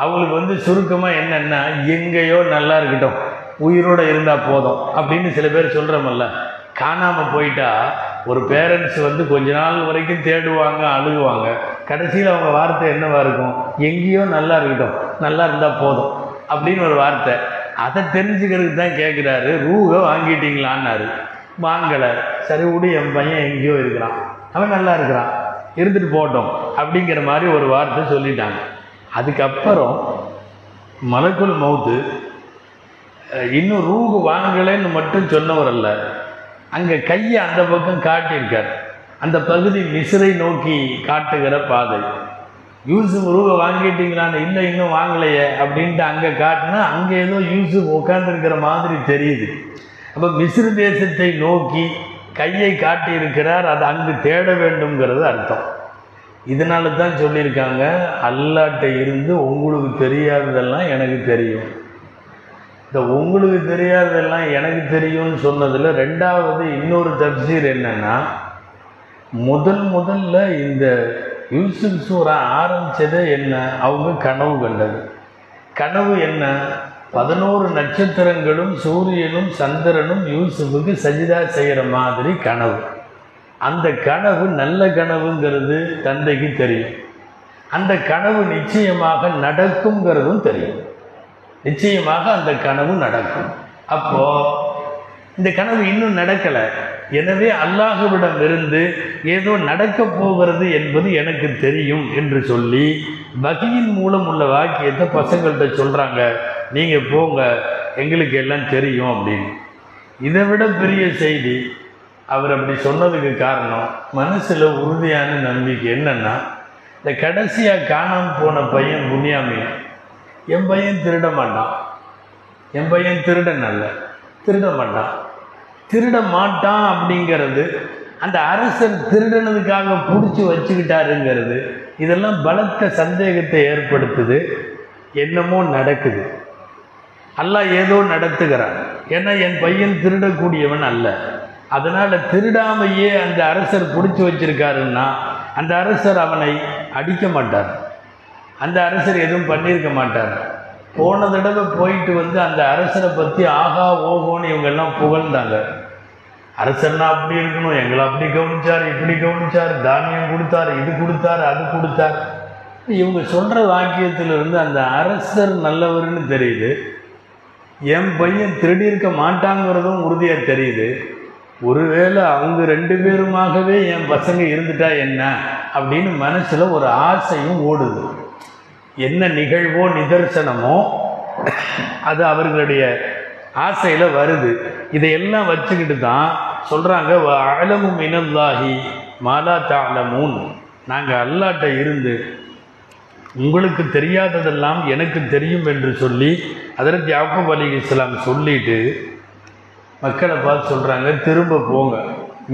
அவங்களுக்கு வந்து சுருக்கமாக என்னென்னா எங்கேயோ நல்லா இருக்கட்டும் உயிரோடு இருந்தால் போதும் அப்படின்னு சில பேர் சொல்கிறோமல்ல காணாமல் போயிட்டா ஒரு பேரண்ட்ஸ் வந்து கொஞ்ச நாள் வரைக்கும் தேடுவாங்க அழுகுவாங்க. கடைசியில் அவங்க வார்த்தை என்னவாக இருக்கும்? எங்கேயோ நல்லா இருக்கட்டும் நல்லா இருந்தால் போதும் அப்படின்னு ஒரு வார்த்தை. அதை தெரிஞ்சுக்கிறதுக்கு தான் கேட்குறாரு ரூகை வாங்கிட்டீங்களான்னாரு. வாங்கலை. சரி விடு என் பையன் எங்கேயோ இருக்கிறான். அவன் நல்லா இருக்கிறான். இருந்துட்டு போட்டோம் அப்படிங்கிற மாதிரி ஒரு வார்த்தை சொல்லிட்டாங்க. அதுக்கப்புறம் மலக்குள் மவுத்து இன்னும் ரூகு வாங்கலைன்னு மட்டும் சொன்னவர் அல்ல. அங்கே கையை அந்த பக்கம் காட்டியிருக்கார். அந்த பகுதி மிசிறை நோக்கி காட்டுகிற பாதை. யூசுப் ரூபை வாங்கிட்டீங்களான்னு இல்லை இன்னும் வாங்கலையே அப்படின்ட்டு அங்கே காட்டினா அங்கே ஏதோ யூசுப் உட்காந்துருக்கிற மாதிரி தெரியுது. அப்போ மிஸ்ரு தேசத்தை நோக்கி கையை காட்டியிருக்கிறார். அதை அங்கு தேட வேண்டும்ங்கிறது அர்த்தம். இதனால தான் சொல்லியிருக்காங்க அல்லாட்ட இருந்து உங்களுக்கு தெரியாததெல்லாம் எனக்கு தெரியும். இந்த உங்களுக்கு தெரியாததெல்லாம் எனக்கு தெரியும்னு சொன்னதில் ரெண்டாவது இன்னொரு தப்சீர் என்னென்னா முதல் முதல்ல இந்த யூசுப் சூரா ஆரம்பித்ததே என்ன? அவங்க கனவு கண்டது. கனவு என்ன? பதினோரு நட்சத்திரங்களும் சூரியனும் சந்திரனும் யூசுஃபுக்கு சஜிதா செய்கிற மாதிரி கனவு. அந்த கனவு நல்ல கனவுங்கிறது தந்தைக்கு தெரியும். அந்த கனவு நிச்சயமாக நடக்குங்கிறதும் தெரியும். நிச்சயமாக அந்த கனவு நடக்கும். அப்போ இந்த கனவு இன்னும் நடக்கலை. எனவே அல்லாஹுவிடம் இருந்து ஏதோ நடக்கப் போகிறது என்பது எனக்கு தெரியும் என்று சொல்லி வகையின் மூலம் உள்ள வாக்கியத்தை பசங்கள்கிட்ட சொல்கிறாங்க நீங்கள் போங்க எங்களுக்கு எல்லாம் தெரியும் அப்படின்னு. இதை விட பெரிய செய்தி அவர் அப்படி சொன்னதுக்கு காரணம் மனசில் உறுதியான நம்பிக்கை என்னன்னா இந்த கடைசியாக காணாமல் போன பையன் புனியாமி என் பையன் திருட மாட்டான். என் பையன் திருடன் அல்ல. திருட மாட்டான். திருட மாட்டான் அப்படிங்கிறது அந்த அரசர் திருடனதுக்காக பிடிச்சி வச்சுக்கிட்டாருங்கிறது இதெல்லாம் பலத்த சந்தேகத்தை ஏற்படுத்துது. என்னமோ நடக்குது. அல்லாஹ் ஏதோ நடத்துகிறான். ஏன்னா என் பையன் திருடக்கூடியவன் அல்ல. அதனால் திருடாமையே அந்த அரசர் பிடிச்சி வச்சிருக்காருன்னா அந்த அரசர் அவனை அடிக்க மாட்டார். அந்த அரசர் எதுவும் பண்ணியிருக்க மாட்டார். போன தடவை போயிட்டு வந்து அந்த அரசரை பற்றி ஆகா ஓகோன்னு இவங்கெல்லாம் புகழ்ந்தாங்க. அரசர்னா அப்படி இருக்கணும் எங்களை அப்படி கவனிச்சார் இப்படி கவனிச்சார் தானியம் கொடுத்தார் இது கொடுத்தார் அது கொடுத்தார். இவங்க சொல்கிற வாக்கியத்திலிருந்து அந்த அரசர் நல்லவர்னு தெரியுது. என் பையன் திருடி இருக்க மாட்டாங்கிறதும் உறுதியாக தெரியுது. ஒருவேளை அவங்க ரெண்டு பேருமாகவே என் பசங்க இருந்துட்டா என்ன? அப்படின்னு மனசில் ஒரு ஆசையும் ஓடுது. என்ன நிகழ்வோ நிதர்சனமோ அது அவர்களுடைய ஆசையில் வருது. இதையெல்லாம் வச்சுக்கிட்டு தான் சொல்கிறாங்க அழமும் இனல்லாஹி மாலா தாளமும் நாங்கள் அல்லாட்ட இருந்து உங்களுக்கு தெரியாததெல்லாம் எனக்கு தெரியும் என்று சொல்லி அதற்கு யாக்கூப் அலி இஸ்லாம் சொல்லிட்டு மக்களை பார்த்து சொல்கிறாங்க திரும்ப போங்க.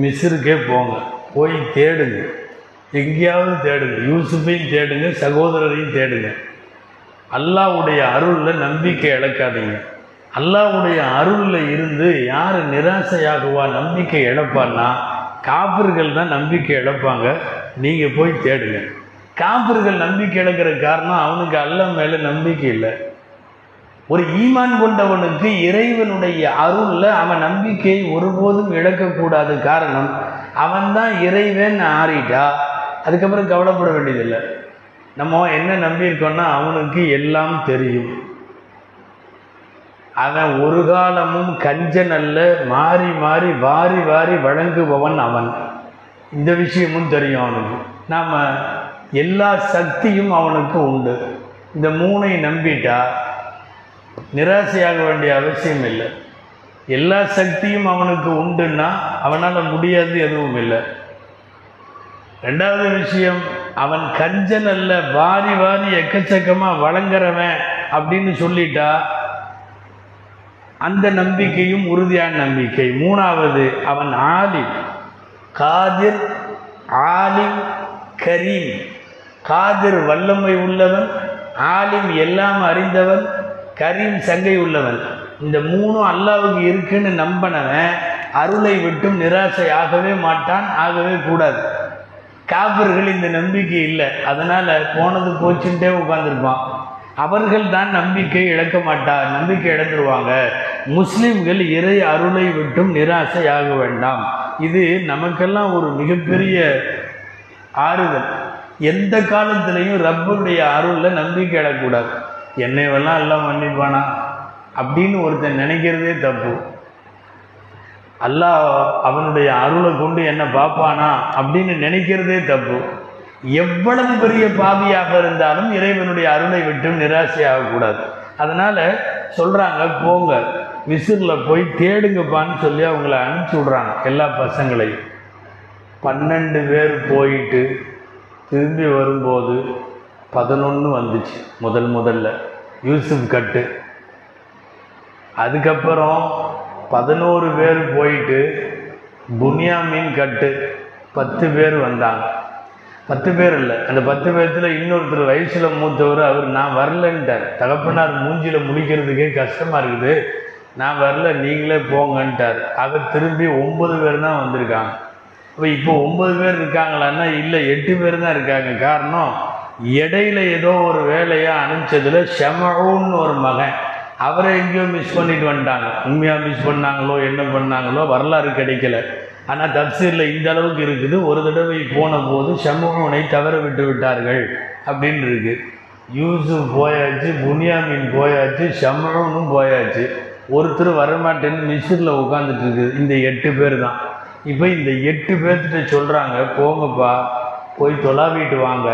மிஸ்ருக்கே போங்க. போய் தேடுங்க. எங்கேயாவது தேடுங்க. யூசுஃபையும் தேடுங்க சகோதரரையும் தேடுங்க. அல்லாவுடைய அருளில் நம்பிக்கை இழக்காதீங்க. அல்லாவுடைய அருளில் இருந்து யார் நிராசையாகுவா நம்பிக்கை இழப்பான்னா காப்பர்கள் தான் நம்பிக்கை இழப்பாங்க. நீங்கள் போய் தேடுங்க. காப்பர்கள் நம்பிக்கை இழக்கிற காரணம் அவனுக்கு அல்ல மேலே நம்பிக்கை இல்லை. ஒரு ஈமான் கொண்டவனுக்கு இறைவனுடைய அருளில் அவன் நம்பிக்கையை ஒருபோதும் இழக்கக்கூடாது காரணம் அவன்தான் இறைவன் ஆறிட்டா? அதுக்கப்புறம் கவலைப்பட வேண்டியதில்லை. நம்ம என்ன நம்பியிருக்கோன்னா அவனுக்கு எல்லாம் தெரியும். அவன் ஒரு காலமும் கஞ்சன் அல்ல மாறி மாறி வாரி வாரி வழங்குபவன் அவன். இந்த விஷயமும் தெரியும் அவனுக்கு. நாம் எல்லா சக்தியும் அவனுக்கு உண்டு. இந்த மூனை நம்பிட்டா நிராசையாக வேண்டிய அவசியம் இல்லை. எல்லா சக்தியும் அவனுக்கு உண்டுன்னா அவனால் முடியாது எதுவும் இல்லை. ரெண்டாவது விஷயம் அவன் கஞ்சன் அல்ல வாரி வாரி எக்கச்சக்கமாக வழங்குறவன் அப்படின்னு சொல்லிட்டா அந்த நம்பிக்கையும் உறுதியான நம்பிக்கை. மூணாவது அவன் ஆலிம் காதிர் ஆலிம் கரீம். காதிர் வல்லமை உள்ளவன் ஆலிம் எல்லாம் அறிந்தவன் கரீம் சங்கை உள்ளவன். இந்த மூணும் அல்லாவுக்கு இருக்குன்னு நம்பினவன் அருளை விட்டும் நிராசை ஆகவே மாட்டான் ஆகவே கூடாது. காப்பர்கள் இந்த நம்பிக்கை இல்லை. அதனால் போனது போச்சுன்ட்டே உட்காந்துருப்பான் அவர்கள் தான் நம்பிக்கை இழக்க மாட்டார் நம்பிக்கை இழந்துருவாங்க. முஸ்லீம்கள் இறை அருளை விட்டும் நிராசை ஆக வேண்டாம். இது நமக்கெல்லாம் ஒரு மிகப்பெரிய ஆறுதல். எந்த காலத்திலையும் ரப்பருடைய அருளில் நம்பிக்கை இழக்கூடாது என்னைவெல்லாம் எல்லாம் மன்னிப்பானா? அப்படின்னு ஒருத்தன் நினைக்கிறதே தப்பு. அல்லாஹ் அவனுடைய அருளை கொண்டு என்ன பார்ப்பானா அப்படின்னு நினைக்கிறதே தப்பு. எவ்வளவு பெரிய பாவியாக இருந்தாலும் இறைவனுடைய அருளை விட்டும் நிராசையாகக்கூடாது. அதனால் சொல்கிறாங்க போங்க விசிறில் போய் தேடுங்கப்பான்னு சொல்லி அவங்கள அனுப்பிச்சி விட்றாங்க எல்லா பசங்களையும். பன்னெண்டு பேர் போயிட்டு திரும்பி வரும்போது பதினொன்று வந்துச்சு முதல் முதல்ல. யூசுப் கட்டு. அதுக்கப்புறம் பதினோரு பேர் போயிட்டு புனியாமீன் கட்டு. பத்து பேர் வந்தாங்க. பத்து பேர் இல்லை. அந்த பத்து பேர்த்தில் இன்னொருத்தர் வயசில் மூத்தவர் அவர் நான் வரலன்ட்டார். தகப்பனார் மூஞ்சியில் முடிக்கிறதுக்கே கஷ்டமாக இருக்குது. நான் வரல நீங்களே போங்கன்ட்டார். ஆக திரும்பி ஒம்பது பேர் தான் வந்திருக்காங்க. இப்போ இப்போ ஒம்பது பேர் இருக்காங்களான்னா இல்லை எட்டு பேர் தான் இருக்காங்க. காரணம் இடையில ஏதோ ஒரு வேலையாக அனுப்பிச்சதில் ஷெமவுன்னு ஒரு மகன். அவரை எங்கேயோ மிஸ் பண்ணிட்டு வந்துட்டாங்க. உண்மையாக மிஸ் பண்ணாங்களோ என்ன பண்ணாங்களோ வரலாறு கிடைக்கல. ஆனால் தப்சீரில் இந்த அளவுக்கு இருக்குது. ஒரு தடவை போன போது ஷமூனை தவற விட்டு விட்டார்கள் அப்படின்னு இருக்கு. யூசுப் போயாச்சு புனியாமின் போயாச்சு ஷம்ரூனும் போயாச்சு. ஒருத்தர் வரமாட்டேன்னு மிஸ்ரில் உட்காந்துட்டு இருக்குது. இந்த எட்டு பேர் தான். இப்போ இந்த எட்டு பேர்த்திட்ட சொல்கிறாங்க போங்கப்பா போய் தொலாவிட்டு வாங்க.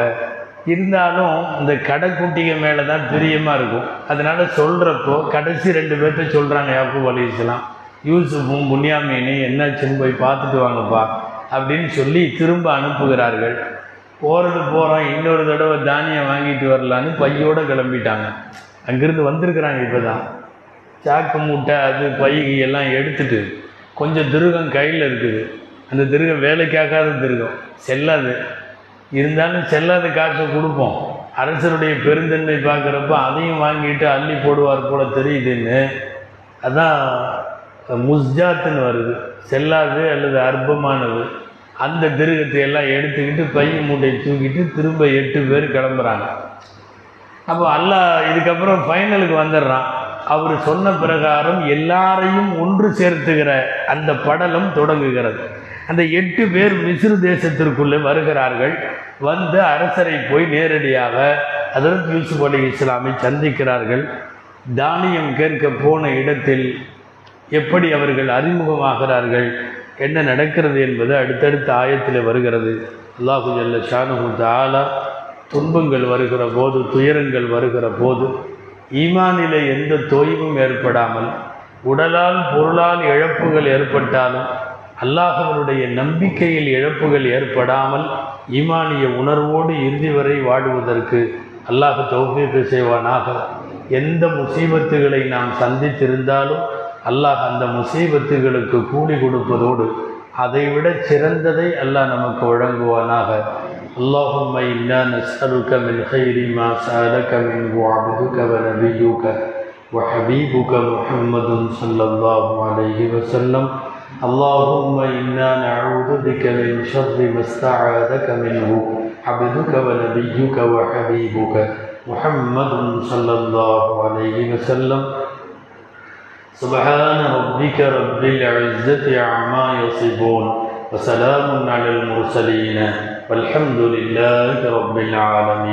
இருந்தாலும் இந்த கடைக்குட்டிக மேலே தான் பிரியமாக இருக்கும். அதனால் சொல்கிறப்போ கடைசி ரெண்டு பேர்த்த சொல்கிறாங்க யாக்கூப் அலிஸ்லாம் யூசுஃபும் புன்யாமீனையும் என்னாச்சுன்னு போய் பார்த்துட்டு வாங்கப்பா அப்படின்னு சொல்லி திரும்ப அனுப்புகிறார்கள். போகிறது போகிறோம் இன்னொரு தடவை தானியம் வாங்கிட்டு வரலான்னு பையோடு கிளம்பிட்டாங்க. அங்கேருந்து வந்திருக்கிறாங்க இப்போ தான் சாக்கு மூட்டை அது பை எல்லாம் எடுத்துட்டு கொஞ்சம் திருகம் கையில் இருக்குது. அந்த திருகம் வேலைக்காகாத திருகம். செல்லாது. இருந்தாலும் செல்லாத காசை கொடுப்போம். அரசருடைய பெருந்தன்மை பார்க்குறப்ப அதையும் வாங்கிட்டு அள்ளி போடுவார் போல தெரியுதுன்னு. அதான் முஸ்ஜாத்துன்னு வருது. செல்லாது அல்லது அற்பமானது. அந்த திருகத்தை எல்லாம் எடுத்துக்கிட்டு பையன் மூட்டையை தூக்கிட்டு திரும்ப எட்டு பேர் கிளம்புறாங்க. அப்போ அல்லாஹ் இதுக்கப்புறம் ஃபைனலுக்கு வந்துடுறான். அவர் சொன்ன பிரகாரம் எல்லாரையும் ஒன்று சேர்த்துகிற அந்த படலம் தொடங்குகிறது. அந்த எட்டு பேர் மிஸ்ரு தேசத்திற்குள்ளே வருகிறார்கள். வந்து அரசரை போய் நேரடியாக அதற்கு யூசுப் அலி இஸ்லாமை சந்திக்கிறார்கள். தானியம் கேட்க போன இடத்தில் எப்படி அவர்கள் அறிமுகமாகிறார்கள்? என்ன நடக்கிறது என்பது அடுத்தடுத்த ஆயத்தில் வருகிறது. அல்லாஹு ஜல்ல ஷானு தாலா துன்பங்கள் வருகிற போது துயரங்கள் வருகிற போது ஈமானிலே எந்த தொய்வும் ஏற்படாமல் உடலால் பொருளால் இழப்புகள் ஏற்பட்டாலும் அல்லாஹவனுடைய நம்பிக்கையில் இழப்புகள் ஏற்படாமல் ஈமானிய உணர்வோடு இறுதி வரை வாடுவதற்கு அல்லாஹ் தௌஃபீக்கு செய்வானாக எந்த முசீபத்துகளை நாம் சந்தித்திருந்தாலும் அல்லாஹ் அந்த முசீபத்துகளுக்கு கூலி கொடுப்பதோடு அதைவிட சிறந்ததை அல்லாஹ் நமக்கு வழங்குவானாக اللهم إنا نسألك من خير ما سألك منه عبدك ونبيك وحبيبك محمد صلى الله عليه وسلم اللهم إنا نعوذ بك من شر ما استعاذك منه. عبدك ونبيك وحبيبك محمد صلى الله عليه وسلم. سبحان ربك رب العزة عما يصفون وسلام على المرسلين والحمد لله رب العالمين.